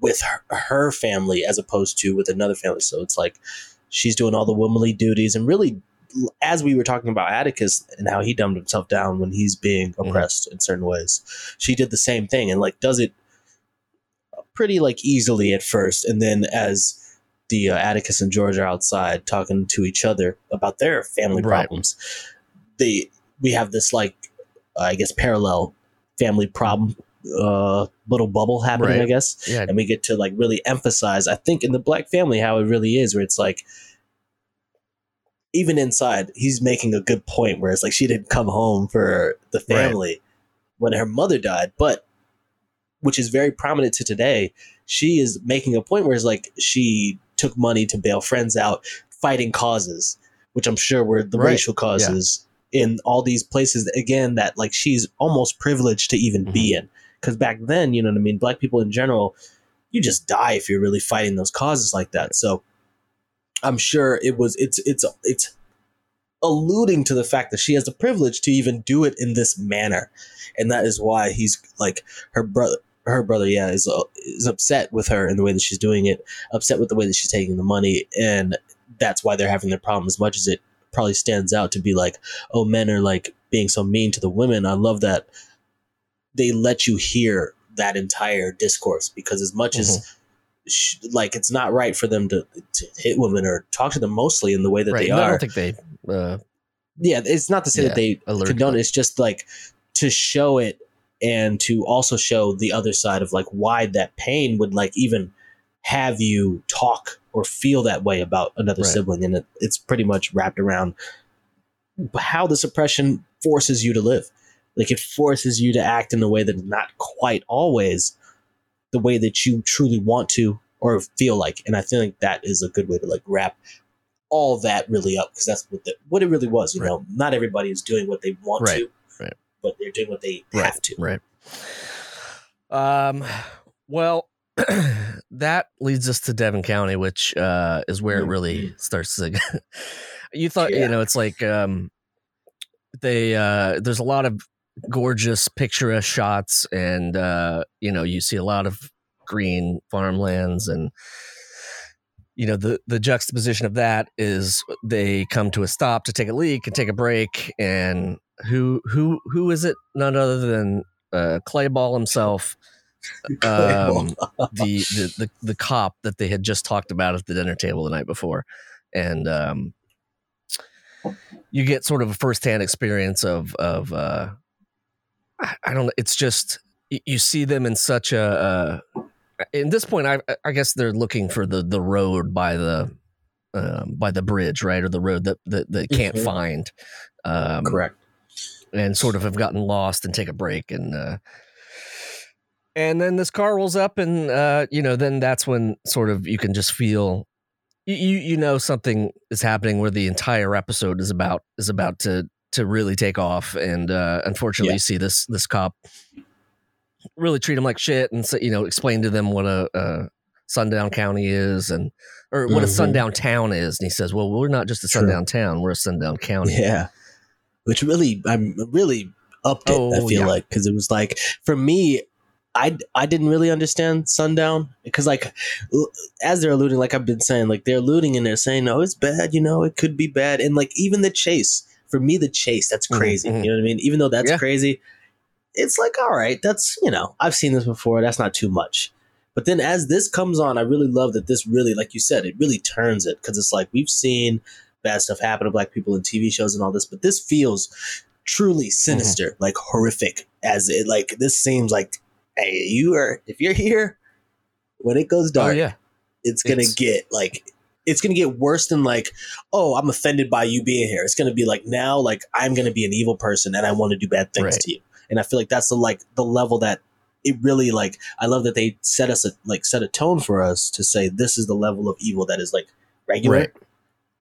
S3: with her, her family as opposed to with another family. So it's like she's doing all the womanly duties and really as we were talking about Atticus and how he dumbed himself down when he's being
S1: Mhm.
S3: oppressed in certain ways, she did the same thing and like does it pretty like easily at first, and then as the uh, Atticus and George are outside talking to each other about their family
S1: Right.
S3: problems, they we have this like I guess parallel family problem uh little bubble happening,
S1: Right.
S3: I guess
S1: yeah,
S3: and we get to like really emphasize i think in the black family how it really is where it's like even inside he's making a good point where it's like she didn't come home for the
S1: Right.
S3: family when her mother died but which is very prominent to today she is making a point where it's like she took money to bail friends out fighting causes which i'm sure were the
S1: Right.
S3: racial causes in all these places again that like she's almost privileged to even be in. Because back then you know what i mean black people in general you just die if you're really fighting those causes like that. So i'm sure it was it's it's it's alluding to the fact that she has the privilege to even do it in this manner. And that is why he's like her brother her brother yeah is uh, is upset with her in the way that she's doing it upset with the way that she's taking the money and that's why they're having their problem as much as it probably stands out to be like oh men are like being so mean to the women i love that they let you hear that entire discourse because as much as sh- like it's not right for them to, to hit women or talk to them mostly in the way that
S1: right.
S3: they
S1: No, I don't think they. Uh,
S3: yeah it's not to say
S1: Yeah,
S3: that they condone it it's just like to show it and to also show the other side of like why that pain would like even have you talk or feel that way about another
S1: Right.
S3: sibling and it, it's pretty much wrapped around how this oppression forces you to live like it forces you to act in a way that is not quite always the way that you truly want to or feel like and i feel like that is a good way to like wrap all that really up because that's what the, what it really was you
S1: Right.
S3: know not everybody is doing what they want
S1: Right,
S3: to
S1: right.
S3: but they're doing what they have to
S1: Right. Um. Well, that leads us to Devon County, which uh, is where it really starts to. you thought
S3: Yeah.
S1: you know it's like um, they uh, there's a lot of gorgeous picturesque shots, and uh, you know you see a lot of green farmlands and. You know the the juxtaposition of that is they come to a stop to take a leak and take a break, and who who who is it? None other than uh, Clay Ball himself, um, the, the the the cop that they had just talked about at the dinner table the night before, and um, you get sort of a firsthand experience of of uh, I, I don't know. It's just you see them in such a. Uh, in this point, I I guess they're looking for the the road by the um, by the bridge, right, or the road that that they can't
S3: Mhm.
S1: find. Um,
S3: correct
S1: and sort of have gotten lost and take a break and uh and then this car rolls up and uh you know then that's when sort of you can just feel you you know something is happening where the entire episode is about is about to to really take off and uh unfortunately
S3: Yeah.
S1: you see this this cop really treat him like shit and so, you know explain to them what a, a sundown county is and or what a
S3: Mhm.
S1: sundown town is and he says well we're not just a
S3: True.
S1: sundown town we're a sundown county
S3: Yeah. Which really, I'm really upped it, I
S1: Oh,
S3: feel
S1: yeah.
S3: like, because it was like, for me, I I didn't really understand Sundown because like as they're alluding, like I've been saying, like they're alluding and they're saying, no, it's bad. You know, it could be bad, and like even the chase for me, the chase that's
S1: Mhm,
S3: crazy.
S1: mhm.
S3: You know what I mean? Even though that's
S1: Yeah.
S3: crazy, it's like all right, that's you know I've seen this before. That's not too much. But then as this comes on, I really love that this really, like you said, it really turns it because it's like we've seen bad stuff happen to black people in TV shows and all this, but this feels truly sinister, like horrific. As it like this seems like, hey, you are if you're here when it goes
S1: Oh
S3: dark,
S1: yeah.
S3: it's gonna
S1: It's-
S3: get like it's gonna get worse than like, oh, I'm offended by you being here. It's gonna be like now, like I'm gonna be an evil person and I want to do bad things
S1: Right.
S3: to you. And I feel like that's the like the level that it really like. I love that they set us a like set a tone for us to say this is the level of evil that is like regular,
S1: Right.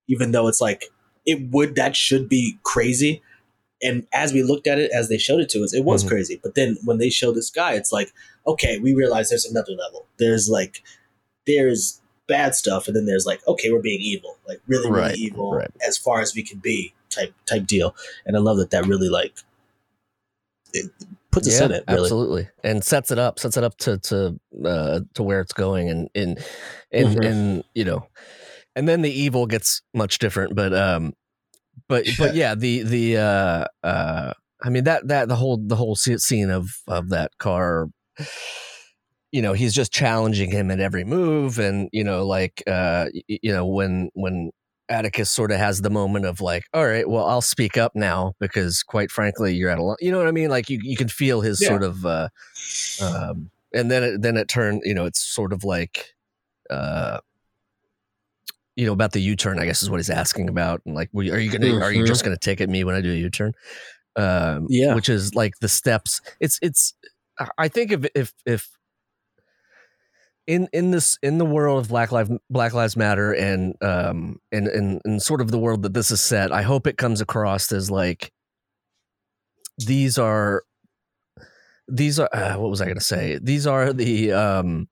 S3: even though it's like it would that should be crazy. And as we looked at it, as they showed it to us, it was
S1: Mhm.
S3: crazy. But then when they show this guy, it's like, okay, we realize there's another level. There's like, there's bad stuff, and then there's like, okay, we're being evil, like really, really
S1: Right,
S3: evil
S1: right.
S3: as far as we can be, type type deal. And I love that that really like it puts us in it. Really,
S1: absolutely, and sets it up, sets it up to to uh, to where it's going, and and and,
S3: Mhm.
S1: and you know, and then the evil gets much different, but um, but but yeah, the the uh uh, I mean that that the whole the whole scene of of that car. You know, he's just challenging him at every move, and you know, like, uh, you know, when when Atticus sort of has the moment of like, all right, well, I'll speak up now because, quite frankly, you're at a, lo-, you know what I mean? Like, you you can feel his
S3: Yeah.
S1: sort of, uh, um, and then it, then it turned, you know, it's sort of like, uh, you know, about the U turn, I guess is what he's asking about, and like, are you gonna, are you
S3: Mhm.
S1: just gonna take at me when I do a U turn? Um,
S3: Yeah.
S1: which is like the steps. It's it's. I think if if if in in this in the world of Black Lives Black Lives Matter and um and and and sort of the world that this is set, I hope it comes across as like these are these are uh, what was I going to say? These are the um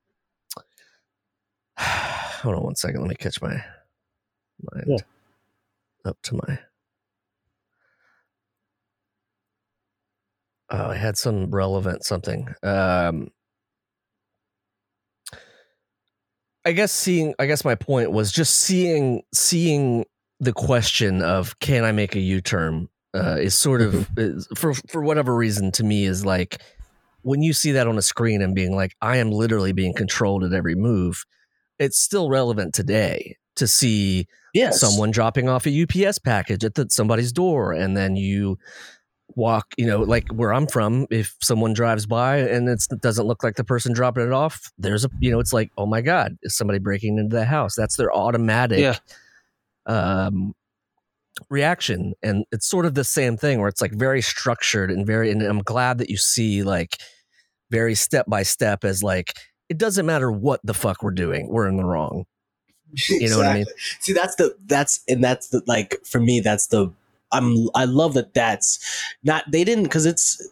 S1: hold on one second, let me catch my mind
S3: Yeah.
S1: up to my Oh, I had some relevant something. Um I guess seeing I guess my point was just seeing seeing the question of can I make a U-turn uh, is sort of is, for for whatever reason to me is like when you see that on a screen and being like I am literally being controlled at every move, it's still relevant today to see
S3: yes,
S1: someone dropping off a UPS package at the, somebody's door, and then you walk, you know, like where I'm from, if someone drives by and it's, it doesn't look like the person dropping it off, there's a, you know, it's like, oh my God, is somebody breaking into the house? That's their automatic
S3: Yeah.
S1: um, reaction. And it's sort of the same thing where it's like very structured and very, and I'm glad that you see like very step by step as like, it doesn't matter what the fuck we're doing, we're in the wrong. You know what I mean?
S3: See, that's the that's and that's the like for me. That's the I'm I love that. That's not they didn't because it's.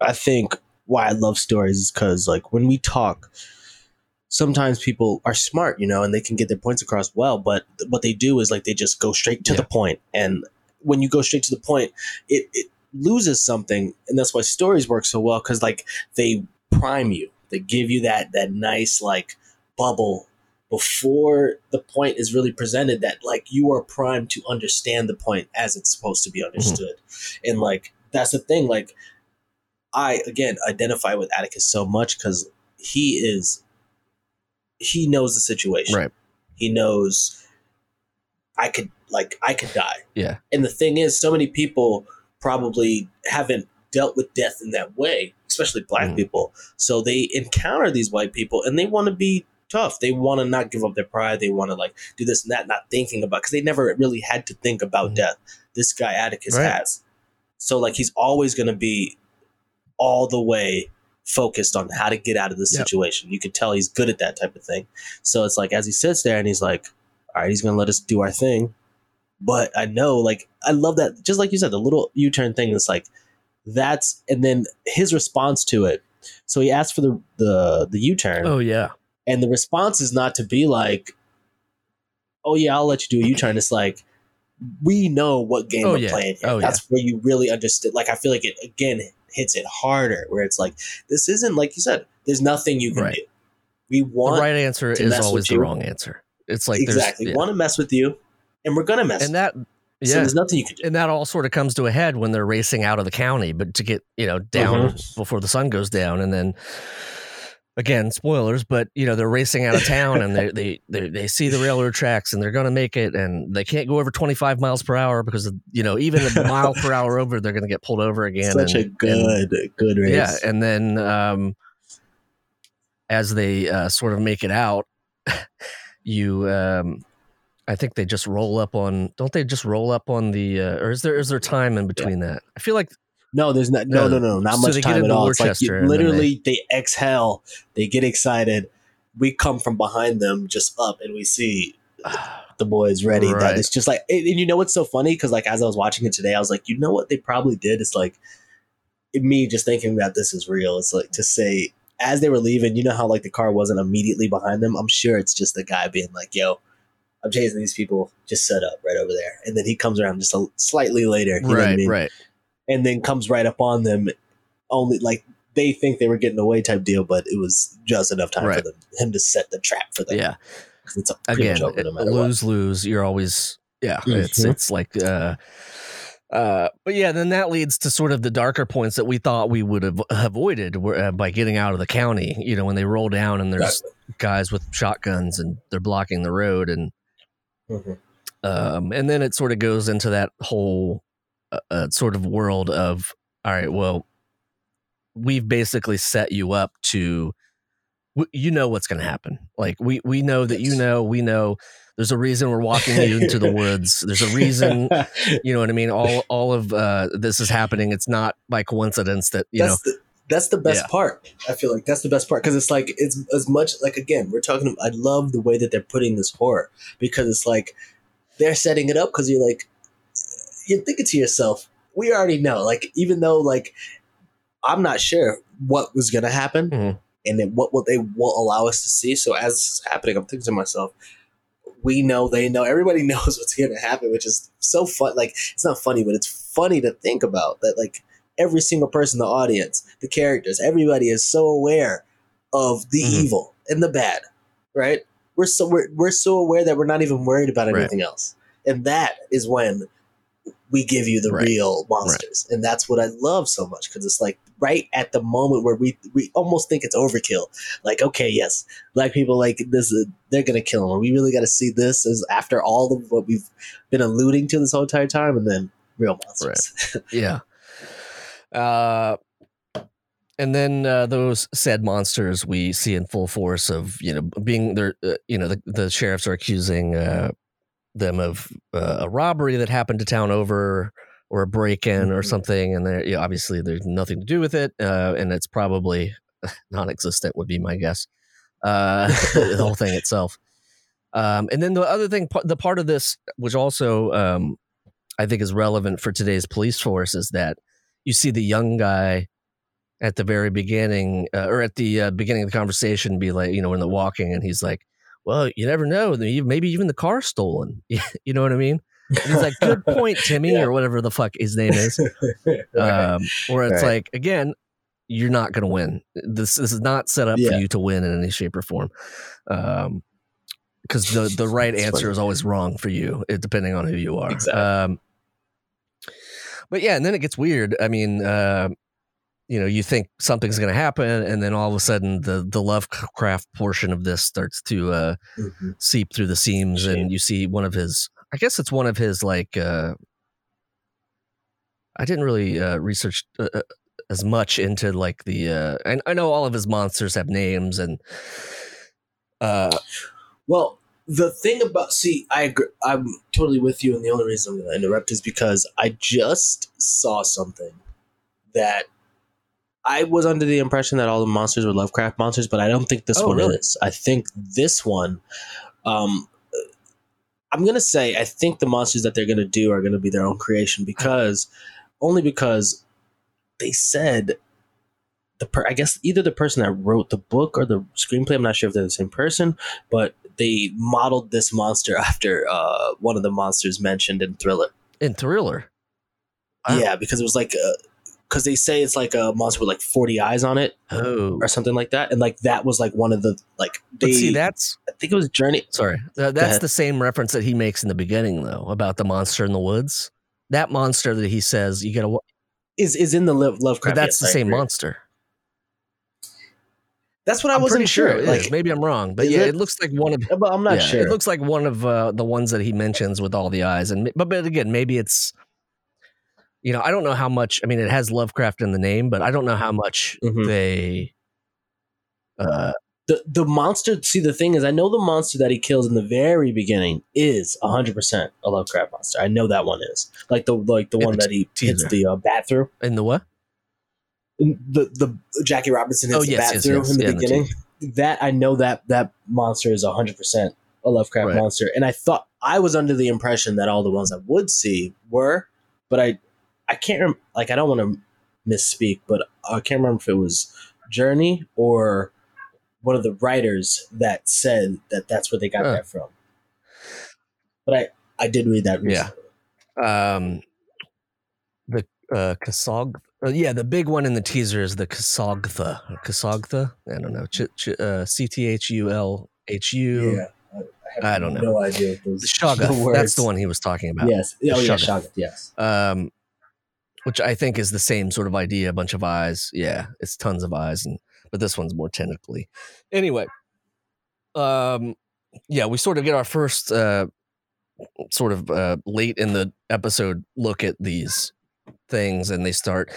S3: I think why I love stories is because like when we talk, sometimes people are smart, you know, and they can get their points across well. But what they do is like they just go straight to
S1: Yeah.
S3: the point, and when you go straight to the point, it it loses something, and that's why stories work so well because like they prime you, they give you that that nice like bubble before the point is really presented that like you are primed to understand the point as it's supposed to be understood and like that's the thing like i again identify with atticus so much because he is he knows the situation
S1: Right.
S3: he knows i could like i could die
S1: Yeah.
S3: and the thing is so many people probably haven't dealt with death in that way especially black
S1: Mm.
S3: people so they encounter these white people and they want to be tough they want to not give up their pride they want to like do this and that not thinking about because they never really had to think about
S1: Mhm.
S3: death this guy atticus
S1: Right.
S3: has so like he's always going to be all the way focused on how to get out of this
S1: Yep.
S3: situation you could tell he's good at that type of thing so it's like as he sits there and he's like all right he's going to let us do our thing but I know, like, I love that. Just like you said, the little U turn thing is like that's, and then his response to it. So he asked for the the the U turn,
S1: Oh yeah.
S3: And the response is not to be like, "Oh yeah, I'll let you do a U turn." It's like we know what game
S1: Oh,
S3: we're
S1: yeah.
S3: playing here.
S1: Oh,
S3: that's where you really understood. Like I feel like it again hits it harder. Where it's like this isn't like you said. There's nothing you can
S1: Right.
S3: do. We want
S1: the right answer is always the wrong answer. It's like
S3: exactly
S1: there's
S3: want to mess with you, and we're gonna mess.
S1: and that
S3: so
S1: yeah.
S3: there's nothing you can do.
S1: and that all sort of comes to a head when they're racing out of the county, but to get you know down
S3: Mm-hmm.
S1: before the sun goes down, and then again spoilers, but you know they're racing out of town and they they they, they see the railroad tracks and they're going to make it, and they can't go over twenty five miles per hour because of, you know even a mile per hour over they're going to get pulled over again.
S3: Such
S1: and,
S3: a good, good race.
S1: yeah, and then um, as they uh, sort of make it out, you. Um, I think they just roll up on. Don't they just roll up on the? Uh, or is there is there time in between that? I feel like
S3: No, there's not. No,
S1: Uh,
S3: no, no, not
S1: so
S3: much time at all. It's like you, literally they exhale, they get excited. We come from behind them, just up, and we see the boys ready.
S1: Right.
S3: That it's just like, and you know what's so funny? Because like as I was watching it today, I was like, you know what they probably did? It's like me just thinking that this is real. It's like to say as they were leaving, you know how like the car wasn't immediately behind them. I'm sure it's just the guy being like, "Yo, I'm chasing these people. Just set up right over there." And then he comes around just a slightly later. You know what I
S1: right,
S3: mean?
S1: right.
S3: And then comes right up on them. Only like they think they were getting away type deal, but it was just enough time
S1: Right.
S3: for them him to set the trap for them.
S1: Yeah,
S3: it's pretty
S1: Again,
S3: much over no matter what.
S1: lose lose. You're always yeah. It's
S3: Mhm.
S1: it's like. uh uh, but yeah, then that leads to sort of the darker points that we thought we would have avoided were, uh, by getting out of the county. You know, when they roll down and there's guys with shotguns and they're blocking the road, and
S3: Mhm.
S1: um, and then it sort of goes into that whole uh, sort of world of all right, well, we've basically set you up to, you know what's going to happen. Like we we know that you know, we know. There's a reason we're walking you into the woods. There's a reason, you know what I mean. All all of uh, this is happening. It's not by coincidence that you know.
S3: that's the that's the best
S1: Yeah.
S3: part. I feel like that's the best part because it's like it's as much like again we're talking. I love the way that they're putting this horror because it's like they're setting it up because you're like you're thinking to yourself, we already know. Like even though like I'm not sure what was gonna happen
S1: Mhm.
S3: and then what will they will allow us to see. So as this is happening, I'm thinking to myself. We know they know everybody knows what's going to happen, which is so fun. Like it's not funny, but it's funny to think about that. Like every single person in the audience, the characters, everybody is so aware of the
S1: Mhm.
S3: evil and the bad, right? We're so we're, we're so aware that we're not even worried about
S1: Right.
S3: anything else, and that is when we give you the
S1: Right.
S3: real monsters, and that's what I love so much because it's like right at the moment where we we almost think it's overkill. Like, okay, yes, black people like this, they're gonna kill them. We really got to see this as after all of what we've been alluding to this whole entire time, and then real monsters.
S1: yeah. Uh, and then uh, those said monsters we see in full force of you know being there. Uh, you know the, the sheriffs are accusing uh, them of uh, a robbery that happened to town over or a break-in or
S3: Mhm.
S1: something, and they you know, obviously there's nothing to do with it, uh, and it's probably non-existent would be my guess. Uh, the whole thing itself. Um, and then the other thing, the part of this, which also um, I think is relevant for today's police force, is that you see the young guy at the very beginning, uh, or at the uh, beginning of the conversation, be like, you know, when they're walking, and he's like, "Well, you never know. Maybe even the car stolen." you know what I mean? And he's like, "Good point, Timmy,"
S3: Yeah.
S1: or whatever the fuck his name is. Um, or it's
S3: Right.
S1: like, again, you're not going to win. This this is not set up for you to win in any shape or form. Um, because the the right answer
S3: funny.
S1: is always wrong for you, depending on who you are.
S3: Exactly.
S1: Um, but yeah, and then it gets weird. I mean, uh, you know, you think something's going to happen, and then all of a sudden, the the Lovecraft portion of this starts to uh,
S3: Mhm.
S1: seep through the seams,
S3: Shame.
S1: and you see one of his. I guess it's one of his like. Uh, I didn't really uh, research uh, uh, as much into like the. Uh, I, I know all of his monsters have names, and uh,
S3: Well, the thing about see, I agree, I'm totally with you, and the only reason I'm going to interrupt is because I just saw something that I was under the impression that all the monsters were Lovecraft monsters, but I don't think this
S1: Oh,
S3: one
S1: really?
S3: is. I think this one, um, I'm gonna say I think the monsters that they're gonna do are gonna be their own creation because only because they said the per- I guess either the person that wrote the book or the screenplay. I'm not sure if they're the same person, but they modeled this monster after uh, one of the monsters mentioned in Thriller.
S1: in Thriller. Wow.
S3: Yeah, because it was like uh, because they say it's like a monster with like 40 eyes on it
S1: Oh,
S3: or something like that and like that was like one of the like they
S1: but see, that's
S3: i think it was Jurnee
S1: sorry. Th- that's the same reference that he makes in the beginning, though, about the monster in the woods. That monster that he says you gotta,
S3: is is in the Love,
S1: but
S3: lovecraft
S1: that's
S3: yes,
S1: the
S3: I
S1: same
S3: agree.
S1: monster.
S3: that's what i
S1: I'm
S3: wasn't
S1: sure.
S3: sure like
S1: maybe I'm wrong, but yeah,
S3: it?
S1: it looks like one of.
S3: but i'm not
S1: yeah,
S3: sure
S1: It looks like one of uh, the ones that he mentions with all the eyes, and but but again, maybe it's. You know, I don't know how much. I mean, it has Lovecraft in the name, but I don't know how much
S3: Mhm.
S1: they. Uh,
S3: the the monster see the thing is i know the monster that he kills in the very beginning is 100% a lovecraft monster i know that one is like the like the one
S1: the
S3: that he hits
S1: teaser.
S3: the uh, bat through
S1: in the what?
S3: the the jackie robinson hits
S1: Oh,
S3: the bat
S1: yes,
S3: through
S1: yes.
S3: in the
S1: Yeah, in the
S3: beginning that i know that that monster is 100% a lovecraft
S1: Right.
S3: monster and i thought i was under the impression that all the ones i would see were but i i can't rem- like i don't want to misspeak but i can't remember if it was Jurnee or one of the writers that said that that's where they got
S1: Huh.
S3: that from. But I I did read that
S1: Yeah.
S3: recently.
S1: um the uh Kasog uh, yeah the big one in the teaser is the Kasogtha Kasogtha I don't know Ch- ch- uh, C T H U L H U
S3: I,
S1: I don't know.
S3: No idea what those
S1: the Shoggoth that's the one he was talking about
S3: Yes. Oh yeah.
S1: Shoggoth.
S3: Yes.
S1: um which I think is the same sort of idea a bunch of eyes. Yeah it's tons of eyes and but this one's more tentacly. Anyway um yeah we sort of get our first uh sort of uh late in the episode look at these things and they start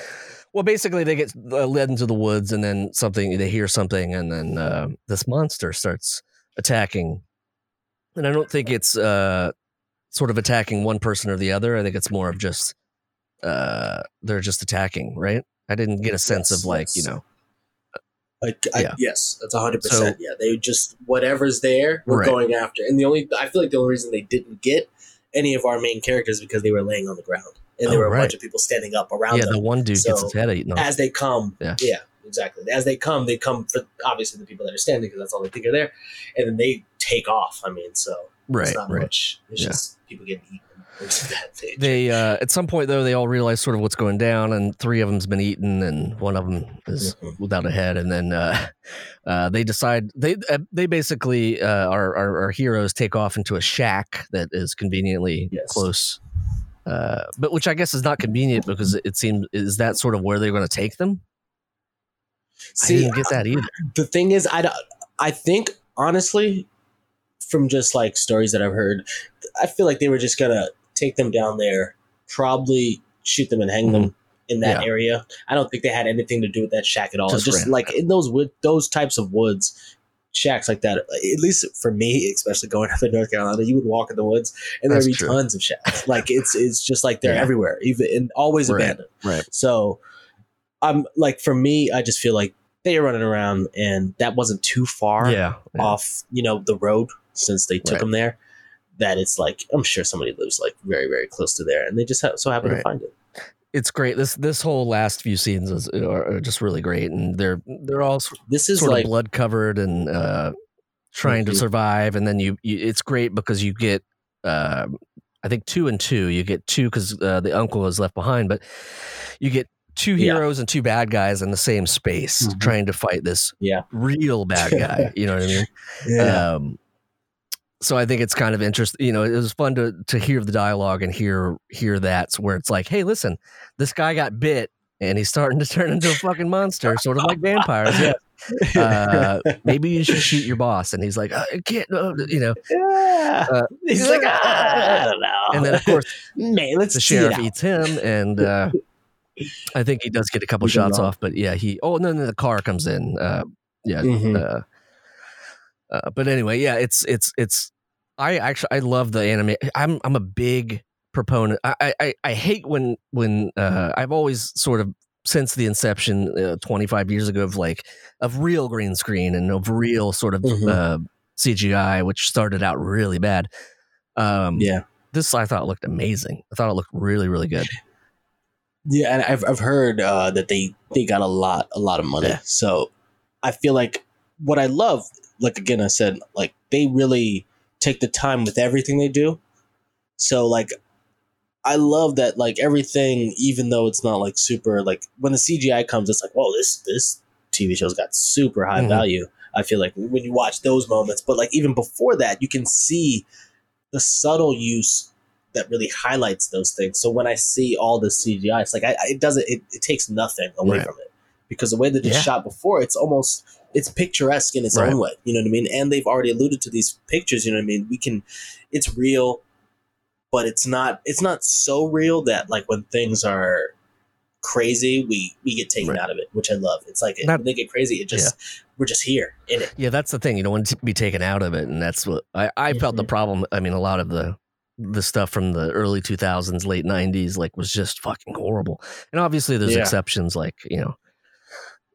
S1: well basically they get uh, led into the woods and then something they hear something and then uh, this monster starts attacking. And i don't think it's uh sort of attacking one person or the other. I think it's more of just uh they're just attacking right i didn't get a sense
S3: Yes,
S1: of like
S3: yes.
S1: you know
S3: Like I,
S1: Yeah.
S3: yes, that's hundred
S1: So-
S3: percent. Yeah, they just whatever's there, we're
S1: Right.
S3: going after. And the only I feel like the only reason they didn't get any of our main characters because they were laying on the ground and there
S1: Oh,
S3: were a
S1: right.
S3: bunch of people standing up around
S1: yeah
S3: them.
S1: the one dude gets his head eaten off
S3: as they come,
S1: Yeah.
S3: yeah. exactly. As they come, they come for obviously the people that are standing because that's all they think are there, and then they take off. I mean, so
S1: right
S3: it's not
S1: right
S3: much. It's
S1: Yeah.
S3: just people getting eaten. It's that nature.
S1: they uh at some point though they all realize sort of what's going down and three of them's been eaten and one of them is
S3: Mhm.
S1: without a head and then uh uh they decide they uh, they basically uh our, our our heroes take off into a shack that is conveniently
S3: Yes.
S1: close uh but which i guess is not convenient because it seems is that sort of where they're going to take them i
S3: See,
S1: didn't get that either
S3: the thing is, I don't- I think honestly, from just like stories that I've heard, I feel like they were just gonna take them down there, probably shoot them and hang them in that
S1: Mm-hmm. Yeah.
S3: area. I don't think they had anything to do with that shack at all.
S1: Just
S3: Just, like in those wood, those types of woods. Shacks like that, at least for me, especially going up in North Carolina, you would walk in the woods and there'd be
S1: true.
S3: tons of shacks. Like it's it's just like they're
S1: Yeah.
S3: everywhere, even and always
S1: Right.
S3: abandoned.
S1: right
S3: So I'm like for me, I just feel like they are running around and that wasn't too far
S1: yeah, yeah.
S3: off, you know, the road since they took
S1: Right.
S3: them there. That it's like I'm sure somebody lives like very very close to there, and they just ha- so happen
S1: Right.
S3: to find it.
S1: it's great this this whole last few scenes is, are, are just really great and they're they're all
S3: This is
S1: sort
S3: like
S1: of blood covered and uh, trying to
S3: Mhm.
S1: survive. And then you, you, it's great because you get, uh, I think two and two. You get two because uh, the uncle is left behind, but you get two
S3: Yeah.
S1: heroes and two bad guys in the same space
S3: Mhm.
S1: trying to fight this
S3: Yeah.
S1: real bad guy. you know what I mean? Um, so I think it's kind of interesting. You know, it was fun to to hear the dialogue and hear hear that where it's like, hey, listen, this guy got bit and he's starting to turn into a fucking monster, sort of like vampires. Yeah. Uh, maybe you should shoot your boss. And he's like, I can't, uh, you know.
S3: yeah.
S1: uh,
S3: He's like, "Ah, I don't know.
S1: And then of course
S3: man, let's
S1: the sheriff
S3: out."
S1: eats him, and uh, I think he does get a couple shots off. But yeah, he. Oh, and then the car comes in. Uh, yeah.
S3: Mhm.
S1: Uh, but anyway, yeah, it's it's it's. I actually I love the anime. I'm I'm a big proponent. I I, I hate when when uh, I've always sort of since the inception uh, 25 years ago of like of real green screen and of real sort of
S3: Mhm.
S1: uh, CGI, which started out really bad. Um,
S3: Yeah.
S1: this I thought looked amazing. I thought it looked really really good.
S3: Yeah, and I've I've heard uh, that they they got a lot a lot of money.
S1: Yeah.
S3: So I feel like what I love, like again, I said, like they really take the time with everything they do. So like I love that like everything, even though it's not like super like when the CGI comes, it's like, whoa, this this TV show's got super high
S1: Mhm.
S3: value. I feel like when you watch those moments, but like even before that, you can see the subtle use that really highlights those things. So when I see all the CGI, it's like I, I- it doesn't it, it takes nothing away
S1: Right.
S3: from it because the way that it's
S1: Yeah.
S3: shot before, it's almost it's picturesque in its
S1: Right.
S3: own way. You know what I mean? And they've already alluded to these pictures. You know what I mean? We can, it's real, but it's not it's not so real that like when things are crazy, we we get taken
S1: Right.
S3: out of it, which I love. It's like
S1: Not-
S3: when they get crazy, it just we're just here in it.
S1: Yeah, that's the thing. You don't want to be taken out of it, and that's what I, I felt the problem. I mean, a lot of the the stuff from the early 2000s, late 90s, like was just fucking horrible. And obviously, there's
S3: Yeah.
S1: exceptions, like you know,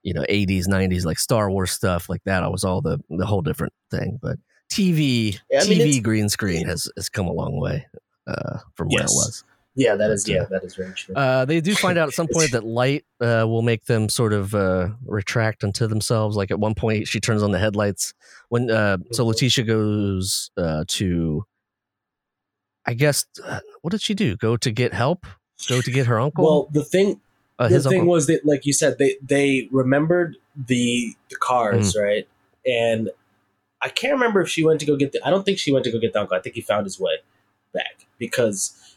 S1: you know, 80s, 90s, like Star Wars stuff, like that. I was all the the whole different thing. But TV,
S3: Yeah, I mean,
S1: TV green screen has has come a long way uh, from where it was.
S3: Yeah, that is
S1: But, uh,
S3: yeah, that is very true.
S1: Uh, they do find out at some point that light uh, will make them sort of uh, retract into themselves. Like at one point, she turns on the headlights when. Uh, so
S3: Mhm.
S1: Letitia goes uh, to, I guess, uh, what did she do? Go to get help? Go to get her uncle?
S3: well, the thing
S1: uh,
S3: the thing
S1: uncle.
S3: was that like you said they they remembered the the cars
S1: Mm.
S3: right and i can't remember if she went to go get the i don't think she went to go get the uncle i think he found his way back because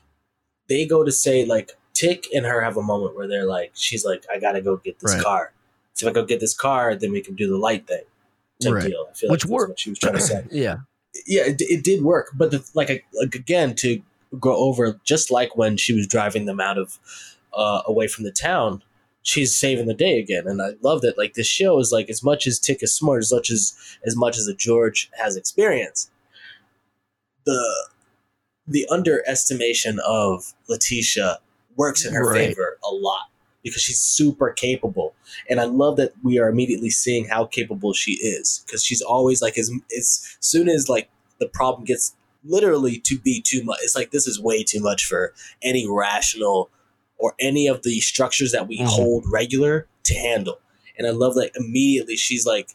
S3: they go to say like Tic and her have a moment where they're like she's like i gotta go get this
S1: Right.
S3: car so if i go get this car then we can do the light thing type
S1: Right.
S3: deal i feel
S1: Which
S3: like that's
S1: worked.
S3: what she was trying to say
S1: yeah,
S3: yeah, it, it did work, but the, like like again to go over just like when she was driving them out of uh, away from the town, she's saving the day again, and I love that. Like this show is like as much as Tic is smart, as much as as much as the George has experience. The the underestimation of Letitia works in her
S1: Right.
S3: favor a lot because she's super capable and i love that we are immediately seeing how capable she is because she's always like as, as soon as like the problem gets literally to be too much it's like this is way too much for any rational or any of the structures that we
S1: Mhm.
S3: hold regular to handle and i love that immediately she's like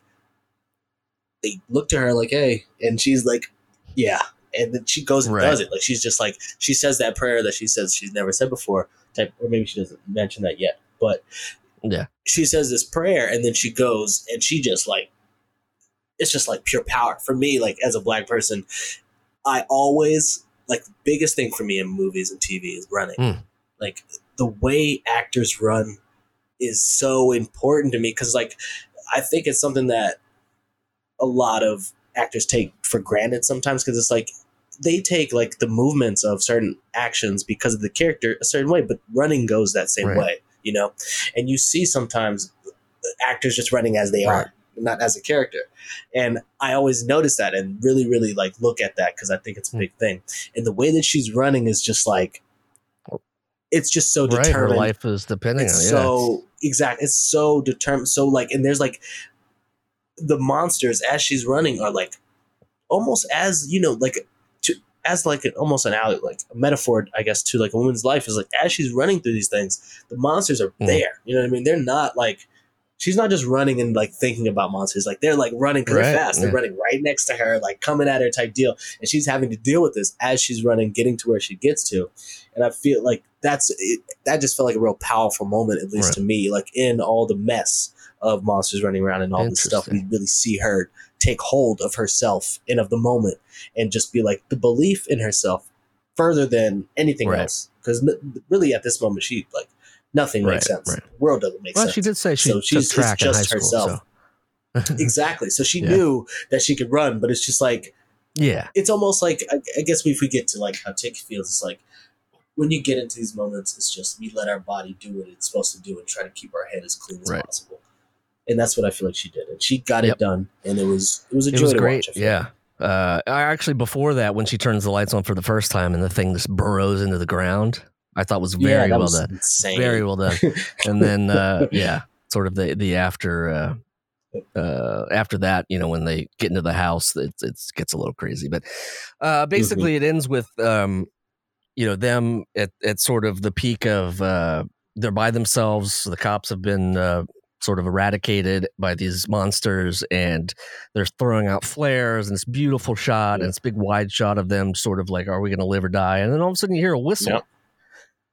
S3: they look to her like hey and she's like yeah and then she goes and
S1: Right.
S3: does it like she's just like she says that prayer that she says she's never said before type or maybe she doesn't mention that yet but
S1: yeah,
S3: she says this prayer and then she goes and she just like it's just like pure power for me like as a black person i always like the biggest thing for me in movies and tv is running
S1: Hmm.
S3: like the way actors run is so important to me because like i think it's something that a lot of actors take for granted sometimes because it's like they take like the movements of certain actions because of the character a certain way but running goes that same
S1: Right.
S3: way you know and you see sometimes uh, actors just running as they
S1: Right.
S3: are not as a character and i always notice that and really really like look at that because i think it's a hmm. big thing and the way that she's running is just like it's just so
S1: right. Her
S3: determined
S1: life is depending on
S3: it's
S1: it. Yeah,
S3: so exact it's so determined so like and there's like the monsters as she's running are like almost as you know like to as like an almost an out like a metaphor i guess to like a woman's life is like as she's running through these things the monsters are
S1: Mhm.
S3: there you know what i mean they're not like she's not just running and like thinking about monsters like they're like running
S1: Right,
S3: they're fast they're
S1: yeah.
S3: running right next to her like coming at her type deal and she's having to deal with this as she's running getting to where she gets to and i feel like that's it, that just felt like a real powerful moment at least
S1: Right.
S3: to me like in all the mess of monsters running around and all this stuff we really see her take hold of herself and of the moment and just be like the belief in herself further than anything
S1: Right.
S3: else because really at this moment she like nothing makes sense
S1: right.
S3: the world doesn't make
S1: well,
S3: sense Well,
S1: she did say she
S3: So
S1: took
S3: she's- it's
S1: track in high
S3: just
S1: school.
S3: herself.
S1: So.
S3: exactly so she
S1: Yeah.
S3: knew that she could run but it's just like
S1: yeah,
S3: it's almost like I, I guess if we get to like how Tic feels, it's like when you get into these moments, it's just we let our body do what it's supposed to do and try to keep our head as clean as
S1: Right.
S3: possible. And that's what I feel like she did, and she got
S1: Yep.
S3: it done, and it was it was a
S1: it
S3: joy
S1: was
S3: to
S1: great.
S3: watch. I feel
S1: Yeah. Uh, I actually before that, when she turns the lights on for the first time and the thing just burrows into the ground, I thought was very
S3: that
S1: well
S3: was
S1: done.
S3: Insane.
S1: Very well done. And then, uh, yeah, sort of the the after uh, uh, after that, you know, when they get into the house, it it gets a little crazy. But uh, basically, it ends with um, you know them at at sort of the peak of uh, they're by themselves. The cops have been uh, sort of eradicated by these monsters, and they're throwing out flares and this beautiful shot and this big wide shot of them, sort of like, "Are we going to live or die?" And then all of a sudden, you hear a whistle.
S3: Yep.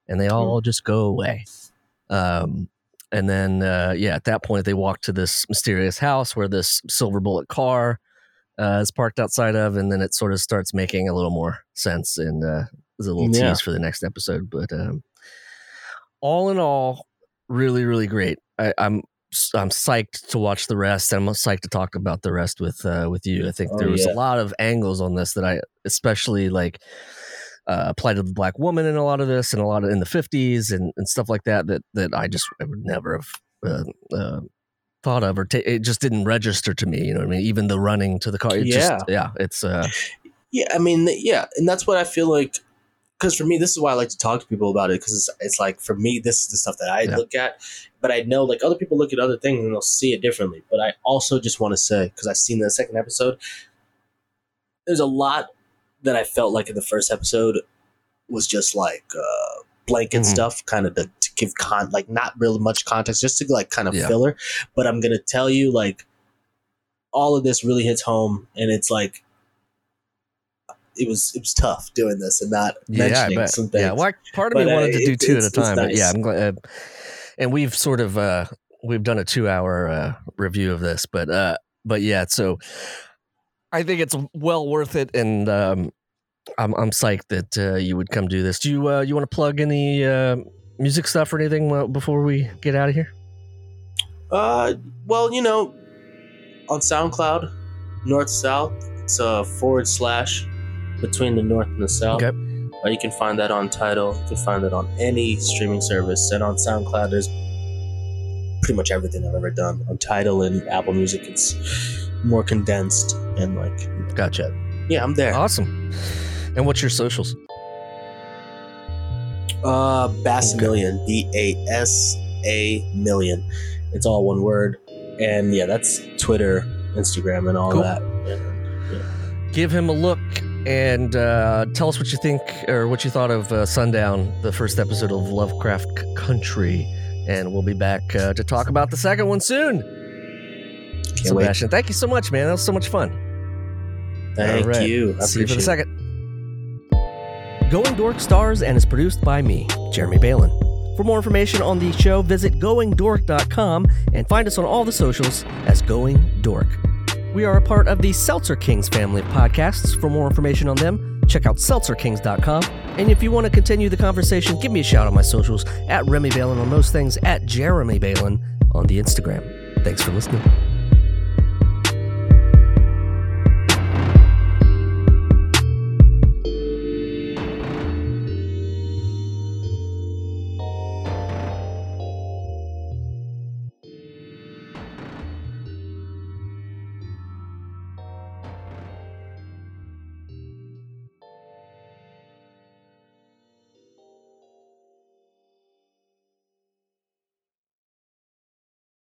S1: And they all just go away. Um, and then, uh, yeah, at that point, they walk to this mysterious house where this silver bullet car uh, is parked outside of, and then it sort of starts making a little more sense. And uh, there's a little
S3: Yeah.
S1: tease for the next episode. But um, all in all, really, really great. I, I'm I'm psyched to watch the rest, and I'm psyched to talk about the rest with uh, with you. I think
S3: Oh,
S1: there was
S3: yeah.
S1: a lot of angles on this that I especially like uh, applied to the black woman in a lot of this, and a lot of in the 50s and, and stuff like that that that I just I would never have. Uh, uh, thought of or ta- it just didn't register to me you know what i mean even the running to the car it
S3: Yeah.
S1: just, yeah it's uh
S3: Yeah, I mean, yeah, and that's what I feel like. Because for me, this is why I like to talk to people about it. Because it's, it's like for me, this is the stuff that I
S1: Yeah.
S3: look at. But I know like other people look at other things and they'll see it differently. But I also just want to say because I've seen the second episode, there's a lot that I felt like in the first episode was just like uh, blanket
S1: Mhm.
S3: stuff, kind of to, to give con like not really much context, just to like kind of
S1: Yeah.
S3: filler. But I'm gonna tell you like all of this really hits home, and it's like it was it was tough doing this and not
S1: yeah
S3: mentioning some things.
S1: yeah well, part of me
S3: But, uh,
S1: wanted to do
S3: it-
S1: two at a time but yeah i'm glad uh, and we've sort of uh we've done a two hour uh review of this but uh but yeah so i think it's well worth it and um i'm i'm psyched that uh you would come do this do you uh you want to plug any uh music stuff or anything before we get out of here
S3: Uh, well, you know, on SoundCloud, North South, it's a forward slash between the North and the South.
S1: Okay.
S3: Uh, you can find that on Tidal. You can find that on any streaming service, and on SoundCloud, there's pretty much everything I've ever done. On Tidal and Apple Music, it's more condensed and like,
S1: gotcha
S3: yeah, I'm there.
S1: awesome and what's your socials
S3: Uh, Bass Million, B A S A million. It's all one word, and yeah, that's Twitter, Instagram, and all
S1: Cool.
S3: that.
S1: give him a look and uh, tell us what you think or what you thought of uh, Sundown, the first episode of Lovecraft Country. And we'll be back uh, to talk about the second one soon.
S3: Can't wait.
S1: Sebastian, thank you so much, man. That was so much fun.
S3: Thank
S1: right.
S3: you. I
S1: See you for the second. Going Dork stars and is produced by me, Jeremy Balin. For more information on the show, visit goingdork.com and find us on all the socials as Going Dork. We are a part of the Seltzer Kings family of podcasts. For more information on them, check out seltzerkings.com. And if you want to continue the conversation, give me a shout on my socials at Remy Balin on most things, at Jeremy Balin on the Instagram. Thanks for listening.